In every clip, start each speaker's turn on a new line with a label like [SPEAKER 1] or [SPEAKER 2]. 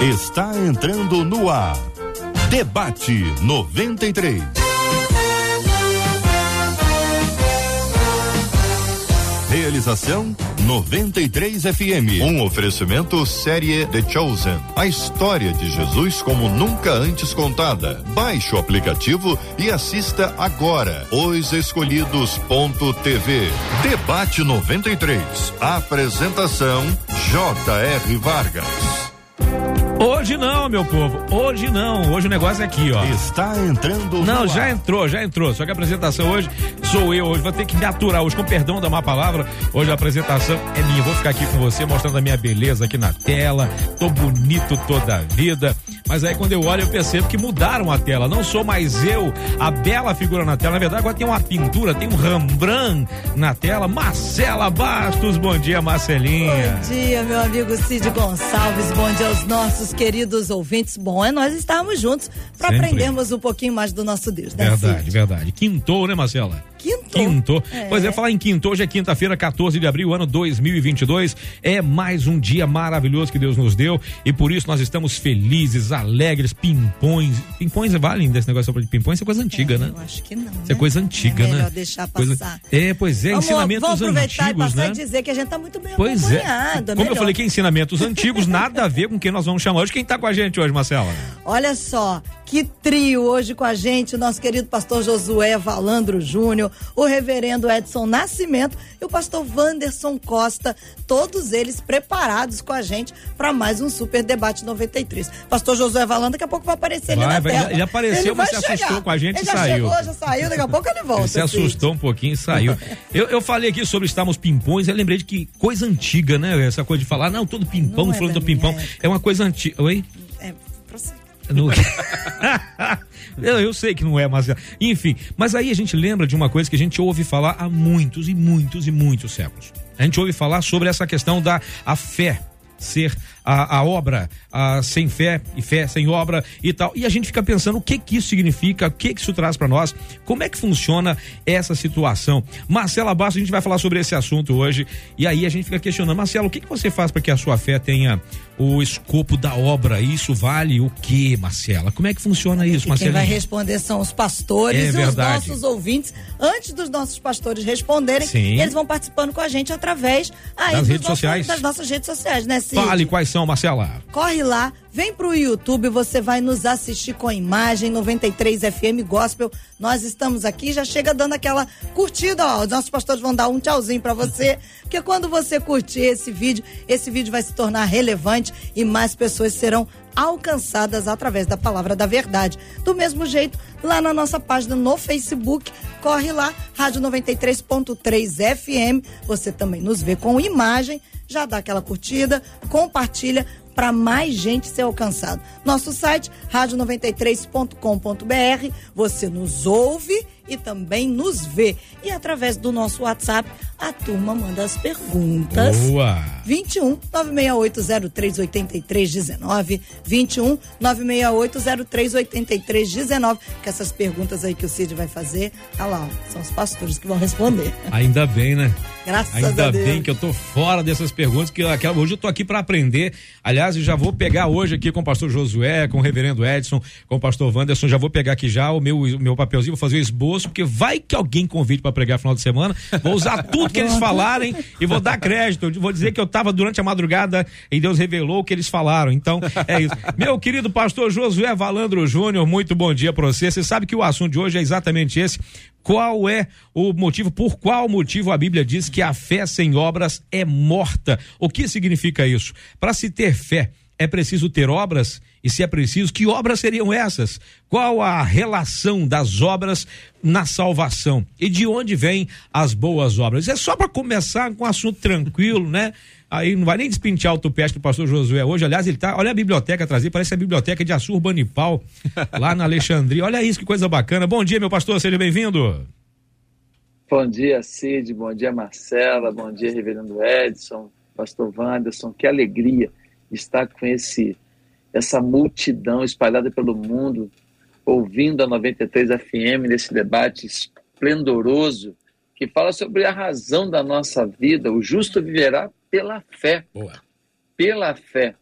[SPEAKER 1] está entrando no ar. Debate 93. Realização 93 FM. Um oferecimento série The Chosen. A história de Jesus como nunca antes contada. Baixe o aplicativo e assista agora. Os Escolhidos.tv. Debate 93. Apresentação J.R. Vargas.
[SPEAKER 2] Hoje não, meu povo. Hoje não. Hoje o negócio é aqui, ó.
[SPEAKER 1] Está entrando
[SPEAKER 2] Não, já entrou, já entrou. Só que a apresentação hoje sou eu. Hoje vou ter que me aturar hoje, com perdão da má palavra. Hoje a apresentação é minha. Vou ficar aqui com você, mostrando a minha beleza aqui na tela. Tô bonito toda a vida. Mas aí quando eu olho, eu percebo que mudaram a tela. Não sou mais eu, a bela figura na tela. Na verdade, agora tem uma pintura, tem um Rembrandt na tela. Marcela Bastos, bom dia, Marcelinha.
[SPEAKER 3] Bom dia, meu amigo Cid Gonçalves. Bom dia aos nossos queridos ouvintes. Bom é nós estarmos juntos para aprendermos um pouquinho mais do nosso Deus.
[SPEAKER 2] Né, verdade, Cid? verdade. Quintou, né, Marcela?
[SPEAKER 3] Quinto.
[SPEAKER 2] Quinto. É. Pois é, falar em quinto, hoje é quinta-feira, 14 de abril, ano 2022. É mais um dia maravilhoso que Deus nos deu e por isso nós estamos felizes, alegres, pimpões. Pimpões valem desse negócio de pimpões? Isso é coisa antiga,
[SPEAKER 3] é,
[SPEAKER 2] né?
[SPEAKER 3] Eu acho que não.
[SPEAKER 2] Isso é né? coisa antiga,
[SPEAKER 3] é
[SPEAKER 2] né?
[SPEAKER 3] deixar
[SPEAKER 2] coisa...
[SPEAKER 3] passar.
[SPEAKER 2] É, pois é,
[SPEAKER 3] vamos,
[SPEAKER 2] ensinamentos
[SPEAKER 3] vamos aproveitar
[SPEAKER 2] antigos,
[SPEAKER 3] e passar
[SPEAKER 2] né?
[SPEAKER 3] e dizer que a gente tá muito bem
[SPEAKER 2] pois
[SPEAKER 3] acompanhado.
[SPEAKER 2] É. Como eu falei que ensinamentos antigos, nada a ver com quem nós vamos chamar hoje. Quem tá com a gente hoje, Marcela?
[SPEAKER 3] Olha só, que trio hoje com a gente, nosso querido pastor Josué Valandro Júnior, o reverendo Edson Nascimento e o pastor Wanderson Costa, todos eles preparados com a gente para mais um Super Debate 93. Pastor Josué Valandro daqui a pouco vai aparecer vai, ali na
[SPEAKER 2] vai,
[SPEAKER 3] tela.
[SPEAKER 2] Ele apareceu,
[SPEAKER 3] ele
[SPEAKER 2] mas se chegar. assustou com a gente
[SPEAKER 3] ele
[SPEAKER 2] e
[SPEAKER 3] já
[SPEAKER 2] saiu.
[SPEAKER 3] Chegou, já saiu, daqui a pouco ele volta.
[SPEAKER 2] Ele se assustou um pouquinho e saiu. eu, eu falei aqui sobre estarmos pimpões, eu lembrei de que coisa antiga, né? Essa coisa de falar, não, todo pimpão, falando do pimpão. Época. É uma coisa antiga. Oi? No... eu, eu, sei que não é, mas enfim. Mas aí a gente lembra de uma coisa que a gente ouve falar há muitos e muitos e muitos séculos. A gente ouve falar sobre essa questão da a fé ser a, a obra a, sem fé e fé sem obra e tal. E a gente fica pensando o que que isso significa, o que que isso traz para nós, como é que funciona essa situação. Marcela Bastos, a gente vai falar sobre esse assunto hoje e aí a gente fica questionando, Marcelo, o que que você faz para que a sua fé tenha o escopo da obra? Isso vale o que, Marcela? Como é que funciona isso, Marcela?
[SPEAKER 3] Quem vai responder são os pastores
[SPEAKER 2] é
[SPEAKER 3] e
[SPEAKER 2] verdade.
[SPEAKER 3] os nossos ouvintes. Antes dos nossos pastores responderem,
[SPEAKER 2] Sim.
[SPEAKER 3] eles vão participando com a gente através aí
[SPEAKER 2] das redes
[SPEAKER 3] nossos,
[SPEAKER 2] sociais.
[SPEAKER 3] das nossas redes sociais, né, Cid?
[SPEAKER 2] Fale quais são, Marcela.
[SPEAKER 3] Corre lá, vem pro YouTube, você vai nos assistir com imagem 93 FM Gospel. Nós estamos aqui, já chega dando aquela curtida, ó. Os nossos pastores vão dar um tchauzinho para você, porque quando você curtir esse vídeo, esse vídeo vai se tornar relevante e mais pessoas serão alcançadas através da palavra da verdade. Do mesmo jeito, lá na nossa página no Facebook, corre lá, Rádio 93.3 FM. Você também nos vê com imagem, já dá aquela curtida, compartilha para mais gente ser alcançado. Nosso site rádio93.com.br, você nos ouve e também nos vê. E através do nosso WhatsApp, a turma manda as perguntas.
[SPEAKER 2] Boa!
[SPEAKER 3] 21 968038319 21 968038319 que essas perguntas aí que o Cid vai fazer, ah lá, são os pastores que vão responder.
[SPEAKER 2] Ainda bem, né?
[SPEAKER 3] Graças
[SPEAKER 2] Ainda
[SPEAKER 3] a Deus.
[SPEAKER 2] bem que eu tô fora dessas perguntas, que aquela, hoje eu tô aqui para aprender. Aliás, eu já vou pegar hoje aqui com o pastor Josué, com o reverendo Edson, com o pastor Wanderson, já vou pegar aqui já o meu, o meu papelzinho, vou fazer o esboço, porque vai que alguém convide para pregar final de semana. Vou usar tudo que eles falarem e vou dar crédito. Vou dizer que eu tava durante a madrugada e Deus revelou o que eles falaram. Então, é isso. Meu querido pastor Josué Valandro Júnior, muito bom dia para você. Você sabe que o assunto de hoje é exatamente esse. Qual é o motivo, por qual motivo a Bíblia diz que a fé sem obras é morta? O que significa isso? Para se ter fé, é preciso ter obras? E se é preciso, que obras seriam essas? Qual a relação das obras na salvação? E de onde vêm as boas obras? É só para começar com um assunto tranquilo, né? Aí não vai nem despintear o tupete do pastor Josué hoje. Aliás, ele tá. Olha a biblioteca atrás dele, parece a biblioteca de Assurbanipal, lá na Alexandria. Olha isso, que coisa bacana. Bom dia, meu pastor, seja bem-vindo.
[SPEAKER 4] Bom dia, Cid. Bom dia, Marcela. Bom dia, Reverendo Edson, Pastor Wanderson. Que alegria estar com esse essa multidão espalhada pelo mundo, ouvindo a 93 FM nesse debate esplendoroso que fala sobre a razão da nossa vida. O justo viverá pela fé.
[SPEAKER 2] Boa.
[SPEAKER 4] Pela fé.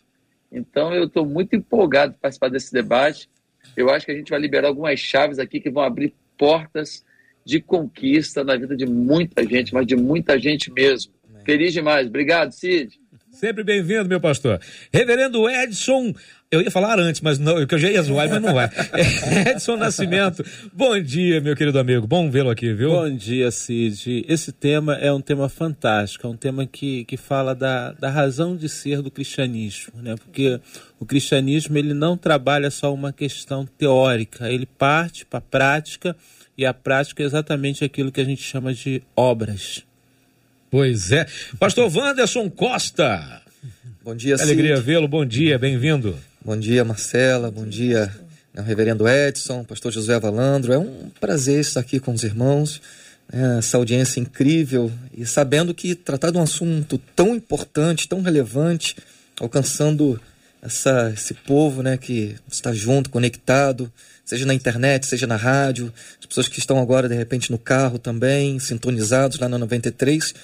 [SPEAKER 4] Então eu estou muito empolgado para participar desse debate. Eu acho que a gente vai liberar algumas chaves aqui que vão abrir portas de conquista na vida de muita gente, mas de muita gente mesmo. Feliz demais. Obrigado, Cid.
[SPEAKER 2] Sempre bem-vindo, meu pastor. Reverendo Edson, eu ia falar antes, mas não, que eu já ia zoar, mas não vai. Edson Nascimento, bom dia, meu querido amigo. Bom vê-lo aqui, viu?
[SPEAKER 5] Bom dia, Cid. Esse tema é um tema fantástico, é um tema que, que fala da, da razão de ser do cristianismo, né? Porque o cristianismo ele não trabalha só uma questão teórica, ele parte para a prática e a prática é exatamente aquilo que a gente chama de obras.
[SPEAKER 2] Pois é. Pastor Wanderson Costa.
[SPEAKER 6] Bom dia,
[SPEAKER 2] Alegria vê-lo, bom dia, bem-vindo.
[SPEAKER 6] Bom dia, Marcela, bom dia, né, reverendo Edson, pastor José Valandro. É um prazer estar aqui com os irmãos, né, essa audiência incrível e sabendo que tratar de um assunto tão importante, tão relevante, alcançando essa, esse povo né, que está junto, conectado, seja na internet, seja na rádio, as pessoas que estão agora, de repente, no carro também, sintonizados lá na 93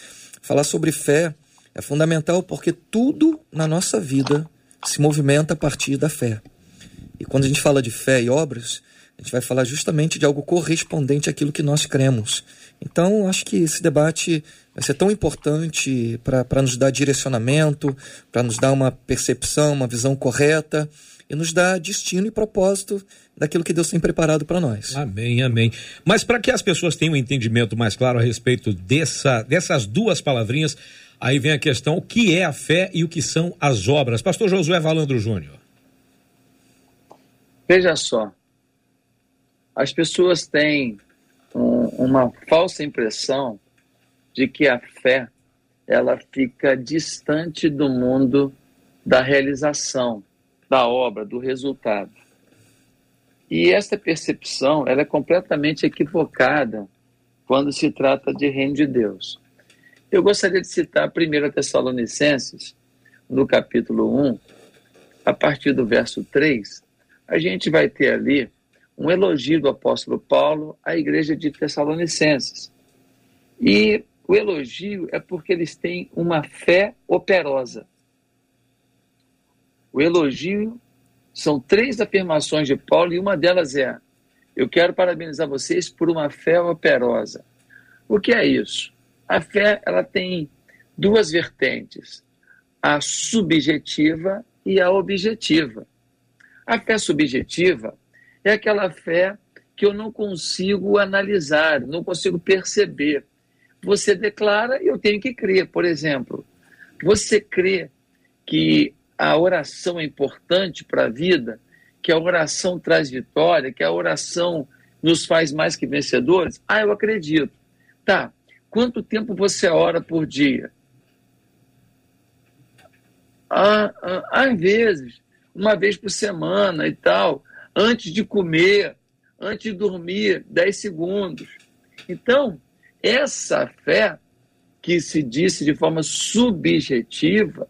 [SPEAKER 6] Falar sobre fé é fundamental porque tudo na nossa vida se movimenta a partir da fé. E quando a gente fala de fé e obras, a gente vai falar justamente de algo correspondente àquilo que nós cremos. Então, acho que esse debate vai ser tão importante para nos dar direcionamento, para nos dar uma percepção, uma visão correta e nos dar destino e propósito daquilo que Deus tem preparado para nós.
[SPEAKER 2] Amém, amém. Mas para que as pessoas tenham um entendimento mais claro a respeito dessa, dessas duas palavrinhas, aí vem a questão: o que é a fé e o que são as obras? Pastor Josué Valandro Júnior.
[SPEAKER 4] Veja só, as pessoas têm um, uma falsa impressão de que a fé ela fica distante do mundo da realização, da obra, do resultado. E essa percepção ela é completamente equivocada quando se trata de reino de Deus. Eu gostaria de citar 1 Tessalonicenses, no capítulo 1, a partir do verso 3, a gente vai ter ali um elogio do apóstolo Paulo à igreja de Tessalonicenses. E o elogio é porque eles têm uma fé operosa. O elogio são três afirmações de Paulo e uma delas é: Eu quero parabenizar vocês por uma fé operosa. O que é isso? A fé ela tem duas vertentes: a subjetiva e a objetiva. A fé subjetiva é aquela fé que eu não consigo analisar, não consigo perceber. Você declara e eu tenho que crer. Por exemplo, você crê que a oração é importante para a vida, que a oração traz vitória, que a oração nos faz mais que vencedores? Ah, eu acredito. Tá. Quanto tempo você ora por dia? Ah, ah, às vezes, uma vez por semana e tal, antes de comer, antes de dormir, 10 segundos. Então, essa fé que se disse de forma subjetiva,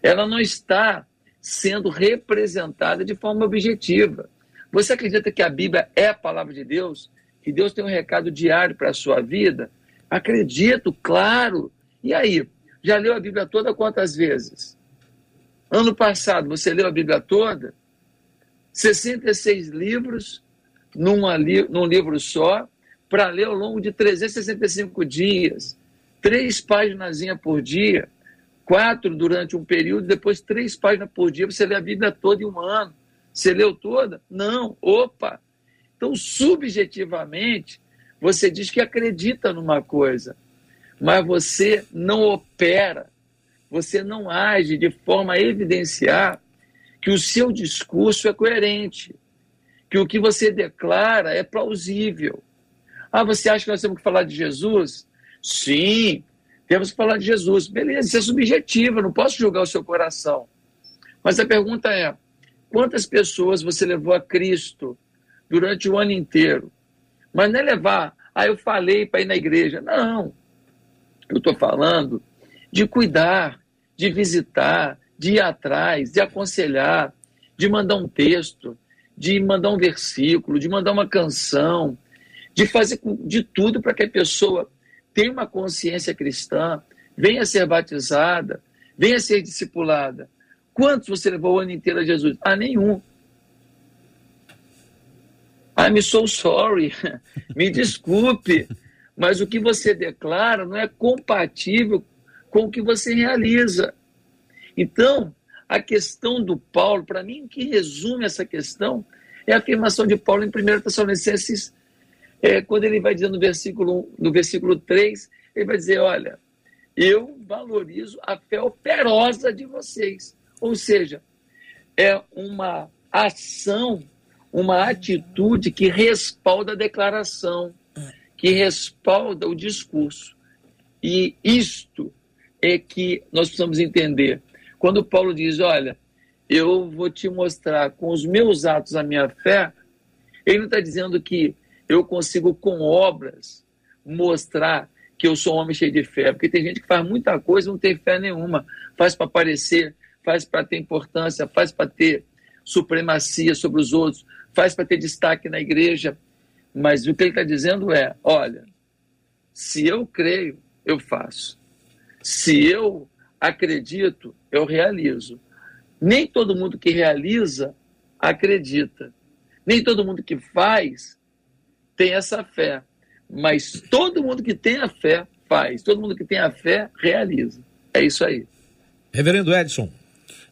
[SPEAKER 4] ela não está sendo representada de forma objetiva. Você acredita que a Bíblia é a palavra de Deus? Que Deus tem um recado diário para a sua vida? Acredito, claro. E aí? Já leu a Bíblia toda quantas vezes? Ano passado, você leu a Bíblia toda? 66 livros numa li num livro só, para ler ao longo de 365 dias. Três páginas por dia quatro durante um período, depois três páginas por dia, você lê a Bíblia toda em um ano. Você leu toda? Não. Opa! Então, subjetivamente, você diz que acredita numa coisa, mas você não opera, você não age de forma a evidenciar que o seu discurso é coerente, que o que você declara é plausível. Ah, você acha que nós temos que falar de Jesus? Sim, temos que falar de Jesus. Beleza, isso é subjetivo, não posso julgar o seu coração. Mas a pergunta é: quantas pessoas você levou a Cristo durante o ano inteiro? Mas não é levar, ah, eu falei para ir na igreja. Não. Eu estou falando de cuidar, de visitar, de ir atrás, de aconselhar, de mandar um texto, de mandar um versículo, de mandar uma canção, de fazer de tudo para que a pessoa tem uma consciência cristã, venha ser batizada, venha ser discipulada. Quantos você levou o ano inteiro a Jesus? Ah, nenhum. I'm so sorry. Me desculpe. Mas o que você declara não é compatível com o que você realiza. Então, a questão do Paulo, para mim, que resume essa questão é a afirmação de Paulo em 1 Tessalonicenses, é, quando ele vai dizer no versículo, no versículo 3, ele vai dizer: Olha, eu valorizo a fé operosa de vocês. Ou seja, é uma ação, uma atitude que respalda a declaração, que respalda o discurso. E isto é que nós precisamos entender. Quando Paulo diz: Olha, eu vou te mostrar com os meus atos a minha fé, ele não está dizendo que eu consigo, com obras, mostrar que eu sou um homem cheio de fé. Porque tem gente que faz muita coisa e não tem fé nenhuma. Faz para aparecer, faz para ter importância, faz para ter supremacia sobre os outros, faz para ter destaque na igreja. Mas o que ele está dizendo é: olha, se eu creio, eu faço. Se eu acredito, eu realizo. Nem todo mundo que realiza acredita. Nem todo mundo que faz tem essa fé. Mas todo mundo que tem a fé faz. Todo mundo que tem a fé realiza. É isso aí.
[SPEAKER 2] Reverendo Edson.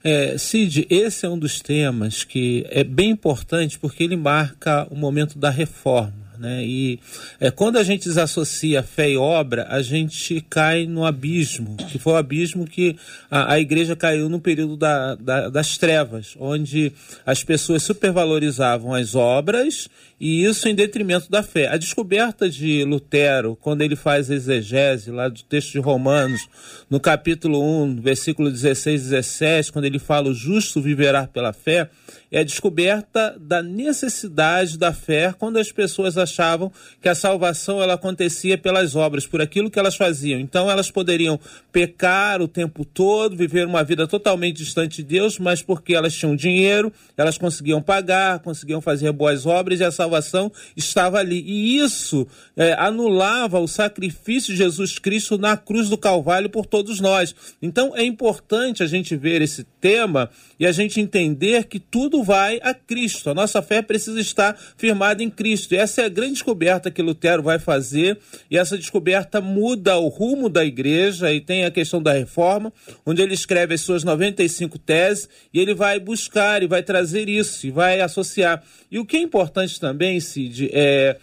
[SPEAKER 5] É, Cid, esse é um dos temas que é bem importante porque ele marca o momento da reforma. Né? E é, quando a gente desassocia fé e obra, a gente cai no abismo, que foi o abismo que a, a igreja caiu no período da, da, das trevas, onde as pessoas supervalorizavam as obras e isso em detrimento da fé. A descoberta de Lutero, quando ele faz a exegese lá do texto de Romanos, no capítulo 1, versículo 16 e 17, quando ele fala o justo viverá pela fé, é a descoberta da necessidade da fé quando as pessoas achavam que a salvação ela acontecia pelas obras, por aquilo que elas faziam. Então elas poderiam pecar o tempo todo, viver uma vida totalmente distante de Deus, mas porque elas tinham dinheiro, elas conseguiam pagar, conseguiam fazer boas obras e a salvação estava ali. E isso é, anulava o sacrifício de Jesus Cristo na cruz do Calvário por todos nós. Então é importante a gente ver esse tema e a gente entender que tudo vai a Cristo. A nossa fé precisa estar firmada em Cristo. E essa é a grande descoberta que Lutero vai fazer, e essa descoberta muda o rumo da igreja e tem a questão da reforma, onde ele escreve as suas 95 teses e ele vai buscar e vai trazer isso e vai associar. E o que é importante também, Cid, é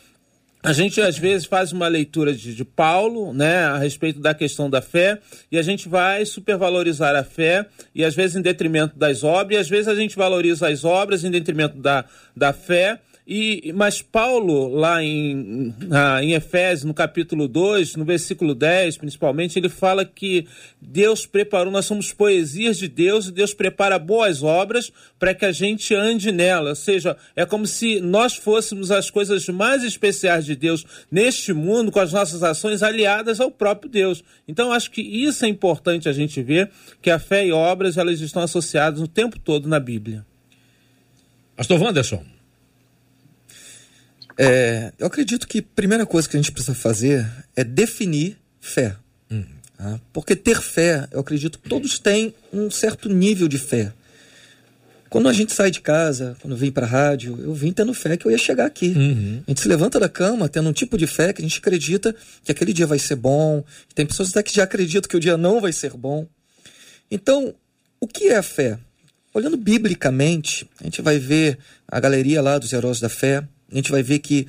[SPEAKER 5] a gente às vezes faz uma leitura de, de, Paulo, né, a respeito da questão da fé, e a gente vai supervalorizar a fé, e às vezes em detrimento das obras, e às vezes a gente valoriza as obras em detrimento da, da fé, e, mas Paulo, lá em, em Efésios, no capítulo 2, no versículo 10, principalmente, ele fala que Deus preparou, nós somos poesias de Deus, e Deus prepara boas obras para que a gente ande nela. Ou seja, é como se nós fôssemos as coisas mais especiais de Deus neste mundo, com as nossas ações aliadas ao próprio Deus. Então, acho que isso é importante a gente ver, que a fé e obras, elas estão associadas o tempo todo na Bíblia.
[SPEAKER 2] Pastor Wanderson.
[SPEAKER 6] É, eu acredito que a primeira coisa que a gente precisa fazer é definir fé. Hum. Tá? Porque ter fé, eu acredito que todos têm um certo nível de fé. Quando a gente sai de casa, quando vem para a rádio, eu vim tendo fé que eu ia chegar aqui. Uhum. A gente se levanta da cama tendo um tipo de fé que a gente acredita que aquele dia vai ser bom. Tem pessoas até que já acreditam que o dia não vai ser bom. Então, o que é a fé? Olhando biblicamente, a gente vai ver a galeria lá dos heróis da fé, a gente vai ver que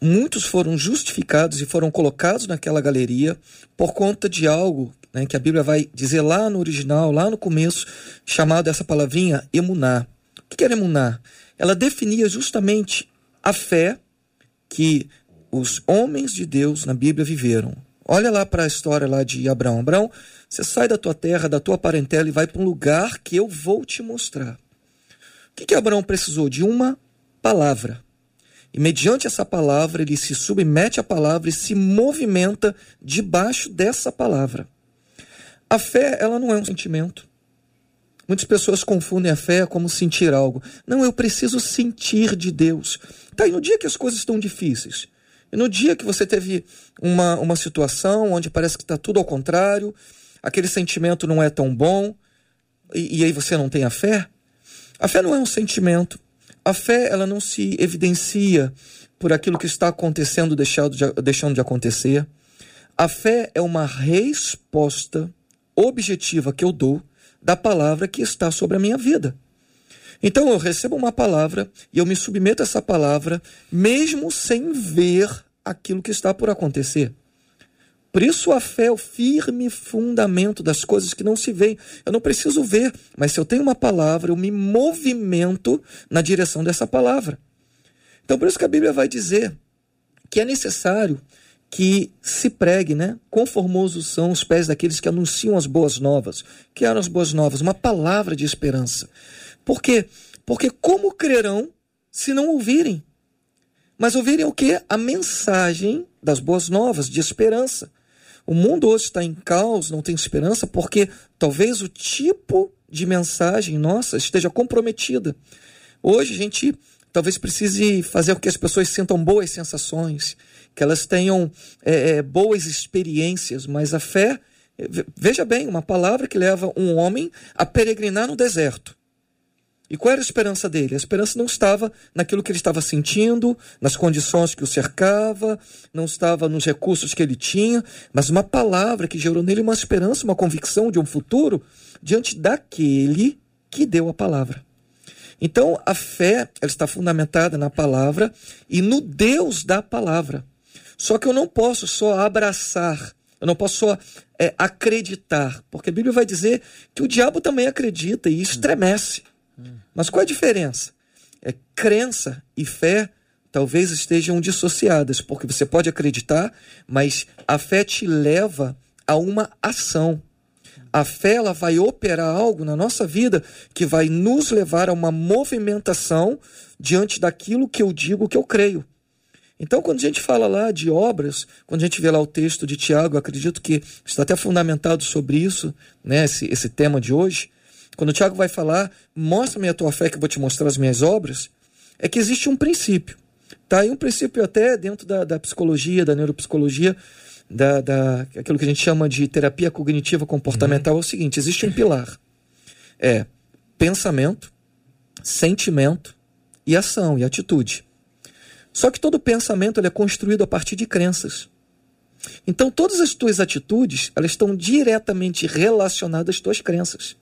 [SPEAKER 6] muitos foram justificados e foram colocados naquela galeria por conta de algo né, que a Bíblia vai dizer lá no original, lá no começo, chamado essa palavrinha emuná. O que era emuná? Ela definia justamente a fé que os homens de Deus na Bíblia viveram. Olha lá para a história lá de Abraão. Abraão, você sai da tua terra, da tua parentela e vai para um lugar que eu vou te mostrar. O que, que Abraão precisou? De uma palavra. E mediante essa palavra, ele se submete à palavra e se movimenta debaixo dessa palavra. A fé, ela não é um sentimento. Muitas pessoas confundem a fé como sentir algo. Não, eu preciso sentir de Deus. Tá, e no dia que as coisas estão difíceis, e no dia que você teve uma, uma situação onde parece que está tudo ao contrário, aquele sentimento não é tão bom, e, e aí você não tem a fé? A fé não é um sentimento. A fé ela não se evidencia por aquilo que está acontecendo, de, deixando de acontecer. A fé é uma resposta objetiva que eu dou da palavra que está sobre a minha vida. Então eu recebo uma palavra e eu me submeto a essa palavra, mesmo sem ver aquilo que está por acontecer. Por isso a fé é o firme fundamento das coisas que não se veem. Eu não preciso ver, mas se eu tenho uma palavra, eu me movimento na direção dessa palavra. Então por isso que a Bíblia vai dizer que é necessário que se pregue, né? Conformosos são os pés daqueles que anunciam as boas novas. Que eram as boas novas? Uma palavra de esperança. Por quê? Porque como crerão se não ouvirem? Mas ouvirem o quê? A mensagem das boas novas, de esperança. O mundo hoje está em caos, não tem esperança, porque talvez o tipo de mensagem nossa esteja comprometida. Hoje a gente talvez precise fazer com que as pessoas sintam boas sensações, que elas tenham é, é, boas experiências, mas a fé, veja bem, uma palavra que leva um homem a peregrinar no deserto. E qual era a esperança dele? A esperança não estava naquilo que ele estava sentindo, nas condições que o cercava, não estava nos recursos que ele tinha, mas uma palavra que gerou nele uma esperança, uma convicção de um futuro diante daquele que deu a palavra. Então, a fé ela está fundamentada na palavra e no Deus da palavra. Só que eu não posso só abraçar, eu não posso só é, acreditar, porque a Bíblia vai dizer que o diabo também acredita e estremece. Mas qual a diferença? É crença e fé talvez estejam dissociadas, porque você pode acreditar, mas a fé te leva a uma ação. A fé ela vai operar algo na nossa vida que vai nos levar a uma movimentação diante daquilo que eu digo que eu creio. Então, quando a gente fala lá de obras, quando a gente vê lá o texto de Tiago, acredito que está até fundamentado sobre isso, né, esse, esse tema de hoje. Quando o Tiago vai falar, mostra-me a tua fé que eu vou te mostrar as minhas obras, é que existe um princípio. Tá? E um princípio até dentro da, da psicologia, da neuropsicologia, da, da, aquilo que a gente chama de terapia cognitiva comportamental, uhum. é o seguinte: existe um pilar. É pensamento, sentimento e ação e atitude. Só que todo pensamento ele é construído a partir de crenças. Então todas as tuas atitudes, elas estão diretamente relacionadas às tuas crenças.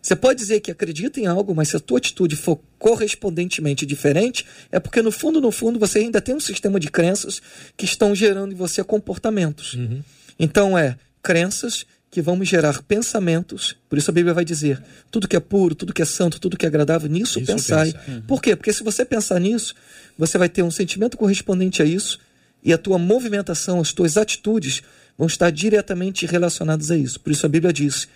[SPEAKER 6] Você pode dizer que acredita em algo, mas se a tua atitude for correspondentemente diferente, é porque no fundo, no fundo, você ainda tem um sistema de crenças que estão gerando em você comportamentos. Uhum. Então é crenças que vão me gerar pensamentos. Por isso a Bíblia vai dizer: tudo que é puro, tudo que é santo, tudo que é agradável, nisso isso pensai. Pensa. Uhum. Por quê? Porque se você pensar nisso, você vai ter um sentimento correspondente a isso e a tua movimentação, as tuas atitudes vão estar diretamente relacionadas a isso. Por isso a Bíblia diz: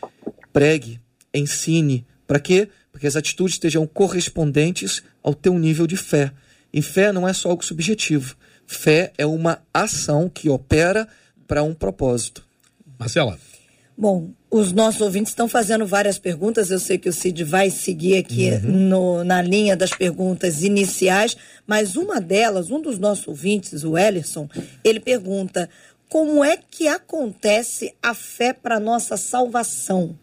[SPEAKER 6] pregue, ensine. Para quê? Para que as atitudes estejam correspondentes ao teu nível de fé. E fé não é só algo subjetivo. Fé é uma ação que opera para um propósito.
[SPEAKER 2] Marcela.
[SPEAKER 3] Bom, os nossos ouvintes estão fazendo várias perguntas. Eu sei que o Cid vai seguir aqui uhum. no, na linha das perguntas iniciais, mas uma delas, um dos nossos ouvintes, o Ellerson, ele pergunta: como é que acontece a fé para nossa salvação?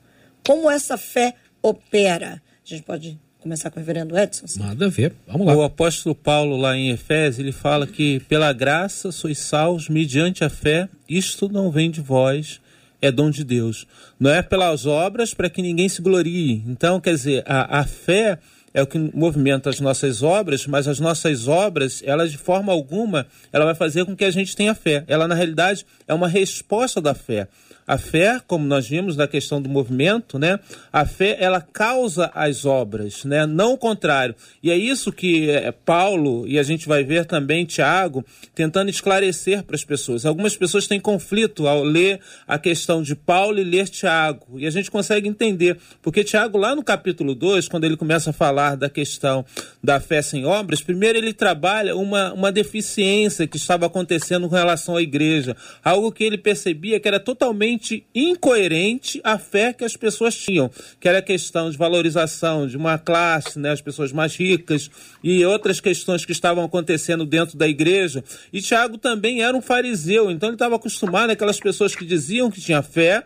[SPEAKER 3] Como essa fé opera? A gente pode começar com o reverendo Edson?
[SPEAKER 2] Nada a ver, vamos lá.
[SPEAKER 5] O apóstolo Paulo, lá em Efésios, ele fala que pela graça sois salvos mediante a fé, isto não vem de vós, é dom de Deus. Não é pelas obras para que ninguém se glorie. Então, quer dizer, a, a fé é o que movimenta as nossas obras, mas as nossas obras, elas de forma alguma, ela vai fazer com que a gente tenha fé. Ela, na realidade, é uma resposta da fé. A fé, como nós vimos na questão do movimento, né? A fé ela causa as obras, né? Não o contrário. E é isso que é, Paulo e a gente vai ver também Tiago tentando esclarecer para as pessoas. Algumas pessoas têm conflito ao ler a questão de Paulo e ler Tiago. E a gente consegue entender, porque Tiago lá no capítulo 2, quando ele começa a falar da questão da fé sem obras, primeiro ele trabalha uma, uma deficiência que estava acontecendo com relação à igreja, algo que ele percebia que era totalmente totalmente incoerente a fé que as pessoas tinham, que era a questão de valorização de uma classe, né, as pessoas mais ricas e outras questões que estavam acontecendo dentro da igreja. E Tiago também era um fariseu, então ele estava acostumado aquelas pessoas que diziam que tinha fé,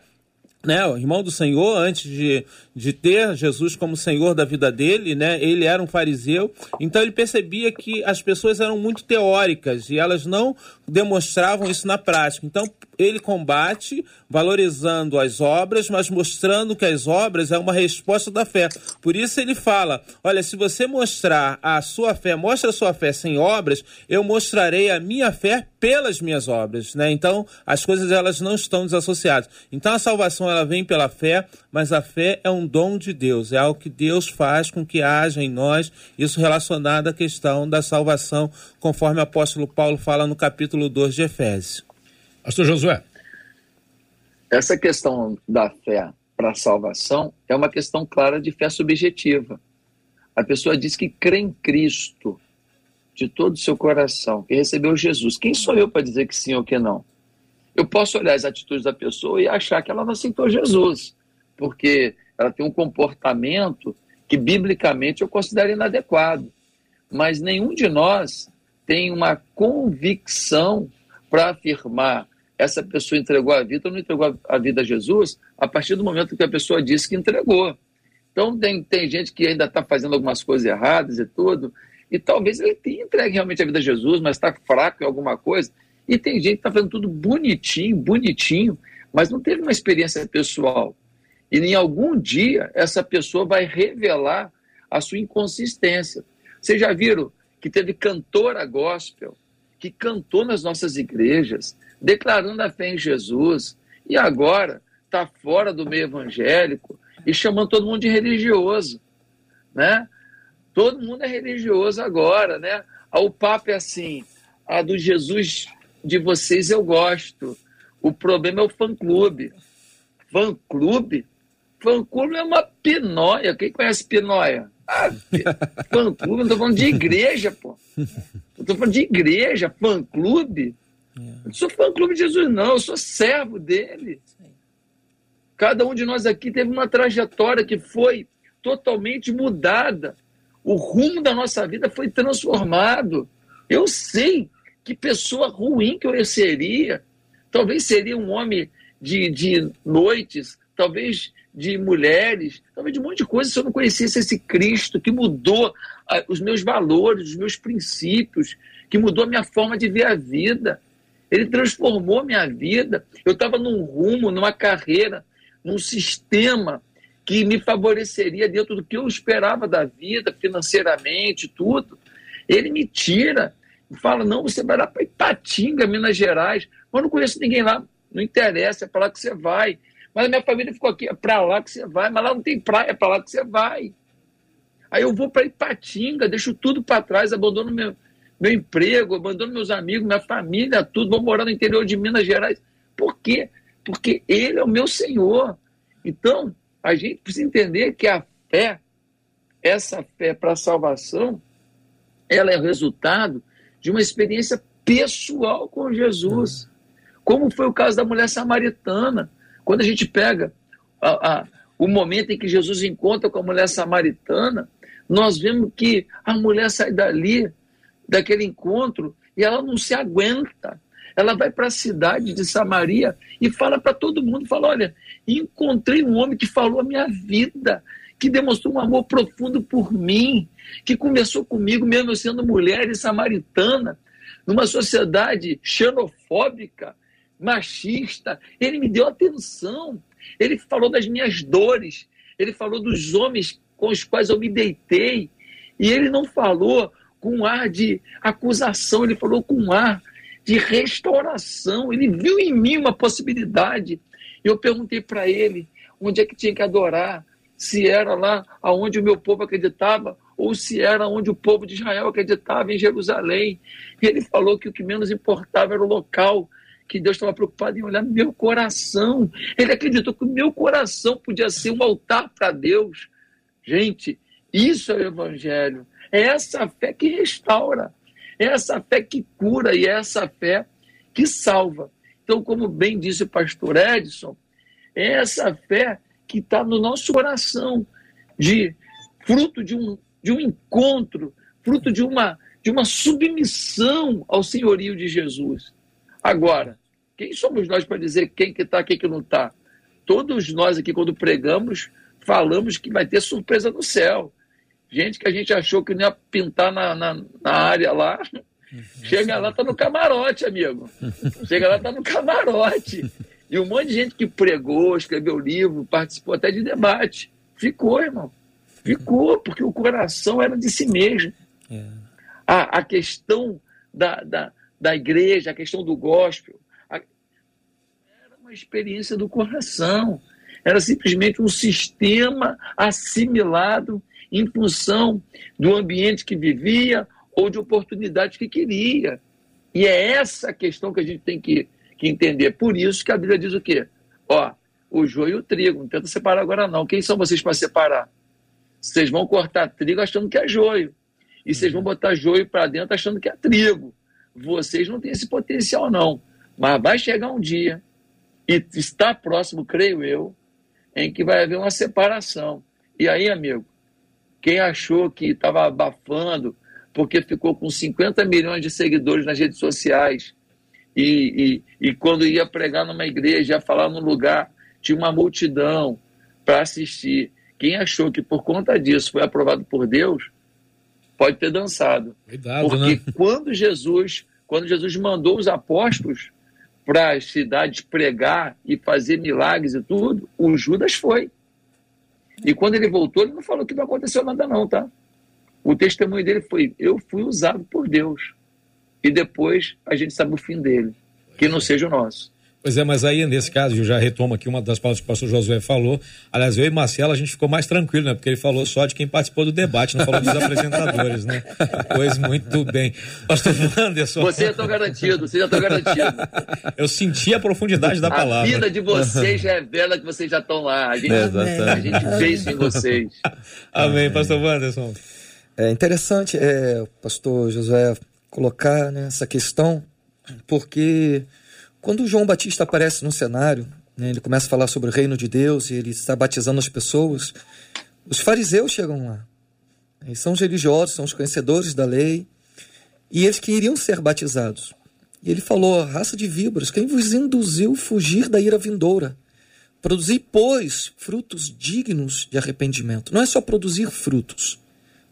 [SPEAKER 5] né, o irmão do Senhor, antes de, de ter Jesus como Senhor da vida dele, né, ele era um fariseu, então ele percebia que as pessoas eram muito teóricas e elas não demonstravam isso na prática. Então ele combate valorizando as obras, mas mostrando que as obras é uma resposta da fé. Por isso ele fala: olha, se você mostrar a sua fé, mostra a sua fé sem obras, eu mostrarei a minha fé pelas minhas obras, né? Então as coisas elas não estão desassociadas. Então a salvação ela vem pela fé, mas a fé é um dom de Deus, é algo que Deus faz com que haja em nós, isso relacionado à questão da salvação, conforme o apóstolo Paulo fala no capítulo 2 de Efésios.
[SPEAKER 2] Pastor Josué.
[SPEAKER 4] Essa questão da fé para a salvação é uma questão clara de fé subjetiva. A pessoa diz que crê em Cristo de todo o seu coração, que recebeu Jesus. Quem sou eu para dizer que sim ou que não? Eu posso olhar as atitudes da pessoa e achar que ela não aceitou Jesus, porque ela tem um comportamento que biblicamente eu considero inadequado. Mas nenhum de nós tem uma convicção para afirmar essa pessoa entregou a vida ou não entregou a vida a Jesus a partir do momento que a pessoa disse que entregou. Então, tem, tem gente que ainda está fazendo algumas coisas erradas e tudo, e talvez ele tenha entregue realmente a vida a Jesus, mas está fraco em alguma coisa. E tem gente que está fazendo tudo bonitinho, bonitinho, mas não teve uma experiência pessoal. E em algum dia essa pessoa vai revelar a sua inconsistência. Vocês já viram que teve cantora gospel que cantou nas nossas igrejas, declarando a fé em Jesus, e agora está fora do meio evangélico e chamando todo mundo de religioso, né? Todo mundo é religioso agora, né? Ah, o papo é assim, a do Jesus de vocês eu gosto. O problema é o fã-clube. Fã-clube? Fã-clube é uma pinóia. Quem conhece pinóia? Ah, fã-clube, não estou falando de igreja, pô. Estou falando de igreja, fã-clube. É. Eu não sou fã-clube de Jesus, não. Eu sou servo dele. Cada um de nós aqui teve uma trajetória que foi totalmente mudada. O rumo da nossa vida foi transformado. Eu sei que pessoa ruim que eu seria. Talvez seria um homem de, de noites, talvez de mulheres, talvez de um monte de coisa se eu não conhecesse esse Cristo que mudou ah, os meus valores, os meus princípios, que mudou a minha forma de ver a vida. Ele transformou minha vida. Eu estava num rumo, numa carreira, num sistema que me favoreceria dentro do que eu esperava da vida, financeiramente, tudo. Ele me tira e fala: não, você vai lá para Ipatinga, Minas Gerais. Eu não conheço ninguém lá. Não interessa, é para lá que você vai. Mas a minha família ficou aqui, é para lá que você vai. Mas lá não tem praia, é para lá que você vai. Aí eu vou para Ipatinga, deixo tudo para trás, abandono meu, meu emprego, abandono meus amigos, minha família, tudo, vou morar no interior de Minas Gerais. Por quê? Porque Ele é o meu Senhor. Então, a gente precisa entender que a fé, essa fé para a salvação, ela é o resultado de uma experiência pessoal com Jesus. Como foi o caso da mulher samaritana. Quando a gente pega a, a, o momento em que Jesus encontra com a mulher samaritana, nós vemos que a mulher sai dali, daquele encontro, e ela não se aguenta. Ela vai para a cidade de Samaria e fala para todo mundo, fala, olha, encontrei um homem que falou a minha vida, que demonstrou um amor profundo por mim, que começou comigo mesmo sendo mulher e samaritana, numa sociedade xenofóbica, machista. Ele me deu atenção. Ele falou das minhas dores. Ele falou dos homens com os quais eu me deitei. E ele não falou com ar de acusação, ele falou com ar de restauração. Ele viu em mim uma possibilidade. Eu perguntei para ele onde é que tinha que adorar, se era lá aonde o meu povo acreditava ou se era onde o povo de Israel acreditava, em Jerusalém. E ele falou que o que menos importava era o local, que Deus estava preocupado em olhar meu coração. Ele acreditou que o meu coração podia ser um altar para Deus. Gente, isso é o Evangelho. É essa fé que restaura, é essa fé que cura e é essa fé que salva. Então, como bem disse o pastor Edson, é essa fé que está no nosso coração, de fruto de um, de um encontro, fruto de uma, de uma submissão ao senhorio de Jesus. Agora, quem somos nós para dizer quem que está, quem que não está? todos nós aqui, quando pregamos, falamos que vai ter surpresa no céu. Gente que a gente achou que não ia pintar na, na, na área lá, chega lá, tá no camarote, amigo. Chega lá, tá no camarote. E um monte de gente que pregou, escreveu livro, participou até de debate. Ficou, irmão. Ficou, porque o coração era de si mesmo. É. A, a questão da, da, da igreja, a questão do gospel, a, era uma experiência do coração. Era simplesmente um sistema assimilado em função do ambiente que vivia ou de oportunidades que queria. E é essa questão que a gente tem que, que entender. Por isso que a Bíblia diz o quê? Ó, o joio e o trigo. Não tenta separar agora, não. Quem são vocês para separar? Vocês vão cortar trigo achando que é joio. E vocês vão botar joio para dentro achando que é trigo. Vocês não têm esse potencial, não. Mas vai chegar um dia, e está próximo, creio eu, em que vai haver uma separação. E aí, amigo, quem achou que estava abafando porque ficou com 50 milhões de seguidores nas redes sociais e, e, e quando ia pregar numa igreja, ia falar num lugar, tinha uma multidão para assistir. Quem achou que por conta disso foi aprovado por Deus, pode ter dançado. Cuidado, Porque né? quando Jesus, quando Jesus mandou os apóstolos para as cidades pregar e fazer milagres e tudo, o Judas foi. E quando ele voltou, ele não falou que não aconteceu nada não, tá? O testemunho dele foi: eu fui usado por Deus. E depois a gente sabe o fim dele, que não seja o nosso.
[SPEAKER 2] Pois é, mas aí nesse caso, eu já retomo aqui uma das palavras que o pastor Josué falou. Aliás, eu e Marcelo, a gente ficou mais tranquilo, né? Porque ele falou só de quem participou do debate, não falou dos apresentadores, né? Pois muito bem. Pastor Anderson.
[SPEAKER 4] Você já está garantido, você já está garantido.
[SPEAKER 2] Eu senti a profundidade da palavra. A
[SPEAKER 4] vida de vocês revela que vocês já estão lá. A gente, é, a gente vê isso em vocês.
[SPEAKER 2] Amém, pastor Anderson.
[SPEAKER 6] É interessante, é, pastor Josué, colocar né, essa questão, porque quando João Batista aparece no cenário, né, ele começa a falar sobre o reino de Deus e ele está batizando as pessoas, os fariseus chegam lá. Eles são os religiosos, são os conhecedores da lei, e eles queriam ser batizados. E ele falou: raça de víboras, quem vos induziu fugir da ira vindoura? Produzir, pois, frutos dignos de arrependimento. Não é só produzir frutos,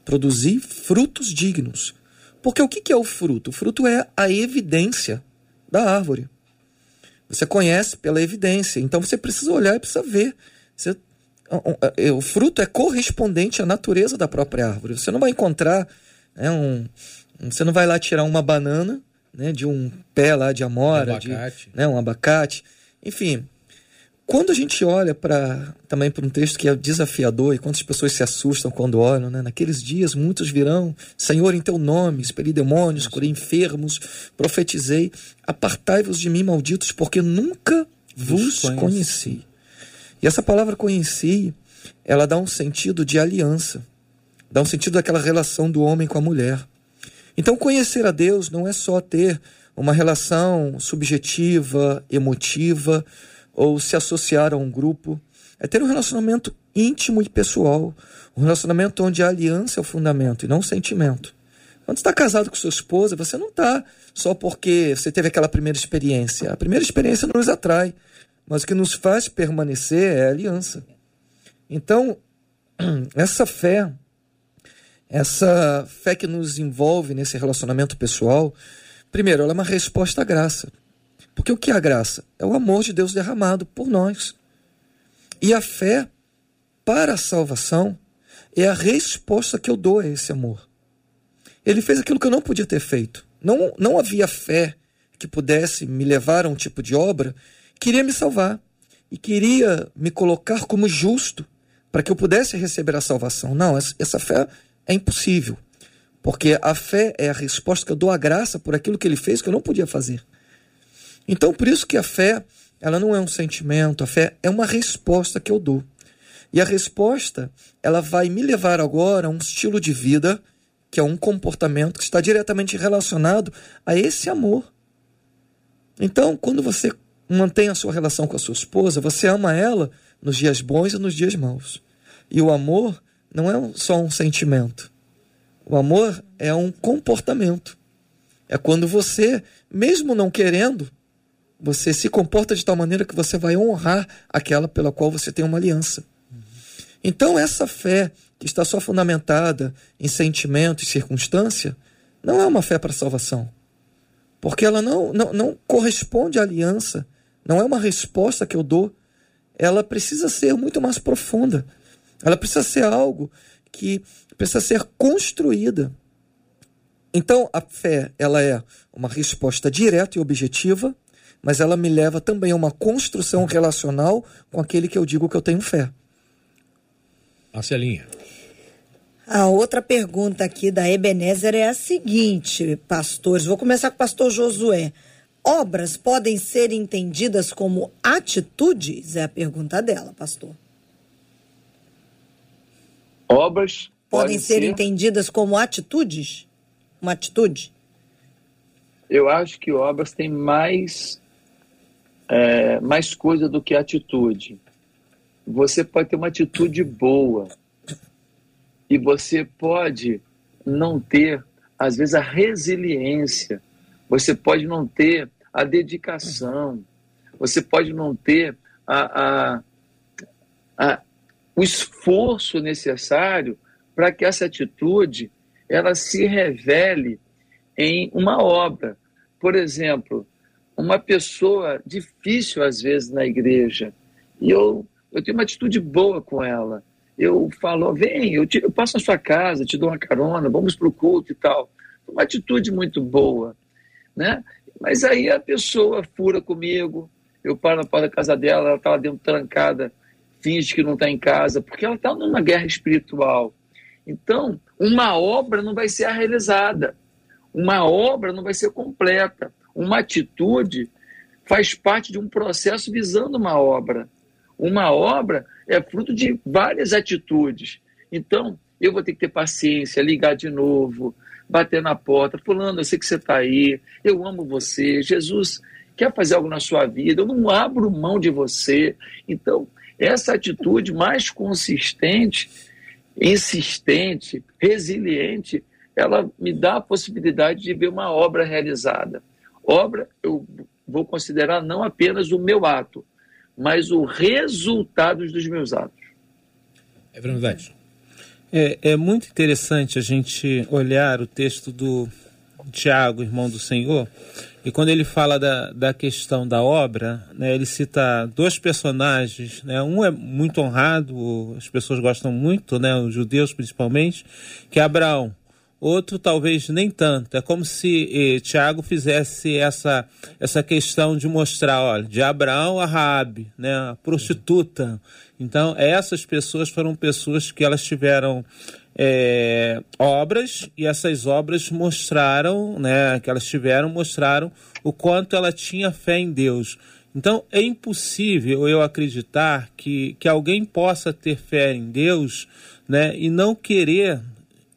[SPEAKER 6] produzir frutos dignos. Porque o que é o fruto? O fruto é a evidência da árvore. Você conhece pela evidência. Então você precisa olhar e precisa ver. Você, é, o fruto é correspondente à natureza da própria árvore. Você não vai encontrar né, um, você não vai lá tirar uma banana né, de um pé lá de amora, um abacate. De, né, um abacate. Enfim, quando a gente olha para também para um texto que é desafiador e quantas pessoas se assustam quando olham, né? naqueles dias muitos virão, Senhor, em teu nome, expeli demônios, curei enfermos, profetizei, apartai-vos de mim, malditos, porque nunca vos conheci. conheci. E essa palavra conheci, ela dá um sentido de aliança, dá um sentido daquela relação do homem com a mulher. Então, conhecer a Deus não é só ter uma relação subjetiva, emotiva, ou se associar a um grupo, é ter um relacionamento íntimo e pessoal, um relacionamento onde a aliança é o fundamento e não o sentimento. Quando está casado com sua esposa, você não está só porque você teve aquela primeira experiência. A primeira experiência nos atrai, mas o que nos faz permanecer é a aliança. Então, essa fé, essa fé que nos envolve nesse relacionamento pessoal, primeiro, ela é uma resposta à graça. Porque o que é a graça? É o amor de Deus derramado por nós. E a fé para a salvação é a resposta que eu dou a esse amor. Ele fez aquilo que eu não podia ter feito. Não, não havia fé que pudesse me levar a um tipo de obra. Queria me salvar e queria me colocar como justo para que eu pudesse receber a salvação. Não, essa fé é impossível. Porque a fé é a resposta que eu dou à graça por aquilo que ele fez que eu não podia fazer. Então, por isso que a fé, ela não é um sentimento, a fé é uma resposta que eu dou. E a resposta, ela vai me levar agora a um estilo de vida, que é um comportamento que está diretamente relacionado a esse amor. Então, quando você mantém a sua relação com a sua esposa, você ama ela nos dias bons e nos dias maus. E o amor não é só um sentimento. O amor é um comportamento. É quando você, mesmo não querendo, você se comporta de tal maneira que você vai honrar aquela pela qual você tem uma aliança. Então, essa fé que está só fundamentada em sentimento e circunstância, não é uma fé para salvação. Porque ela não, não, não corresponde à aliança, não é uma resposta que eu dou. Ela precisa ser muito mais profunda. Ela precisa ser algo que precisa ser construída. Então, a fé, ela é uma resposta direta e objetiva, mas ela me leva também a uma construção relacional com aquele que eu digo que eu tenho fé.
[SPEAKER 2] Marcelinha.
[SPEAKER 3] A outra pergunta aqui da Ebenezer é a seguinte, pastores. Vou começar com o pastor Josué. Obras podem ser entendidas como atitudes? É a pergunta dela, pastor.
[SPEAKER 4] Obras
[SPEAKER 3] podem, podem ser, ser entendidas como atitudes? Uma atitude?
[SPEAKER 4] Eu acho que obras têm mais é, mais coisa do que atitude. Você pode ter uma atitude boa e você pode não ter, às vezes, a resiliência, você pode não ter a dedicação, você pode não ter a, a, a o esforço necessário para que essa atitude ela se revele em uma obra. Por exemplo, uma pessoa difícil às vezes na igreja e eu eu tenho uma atitude boa com ela. Eu falo, vem, eu, te, eu passo na sua casa, te dou uma carona, vamos para o culto e tal. Uma atitude muito boa, né? Mas aí a pessoa fura comigo, eu paro na porta da casa dela, ela está lá dentro trancada, finge que não está em casa, porque ela está numa guerra espiritual. Então, uma obra não vai ser realizada, uma obra não vai ser completa. Uma atitude faz parte de um processo visando uma obra. Uma obra é fruto de várias atitudes. Então, eu vou ter que ter paciência, ligar de novo, bater na porta. Fulano, eu sei que você está aí, eu amo você. Jesus quer fazer algo na sua vida, eu não abro mão de você. Então, essa atitude mais consistente, insistente, resiliente, ela me dá a possibilidade de ver uma obra realizada. Obra, eu vou considerar não apenas o meu ato, mas o resultado dos meus atos.
[SPEAKER 2] É verdade.
[SPEAKER 5] É, é muito interessante a gente olhar o texto do Tiago, irmão do Senhor, e quando ele fala da, da questão da obra, né, ele cita dois personagens. Né, um é muito honrado, as pessoas gostam muito, né, os judeus principalmente, que é Abraão outro talvez nem tanto. É como se eh, Tiago fizesse essa, essa questão de mostrar, olha, de Abraão a Raabe, né, a prostituta. Então, essas pessoas foram pessoas que elas tiveram é, obras e essas obras mostraram, né, que elas tiveram, mostraram o quanto ela tinha fé em Deus. Então, é impossível eu acreditar que, que alguém possa ter fé em Deus né, e não querer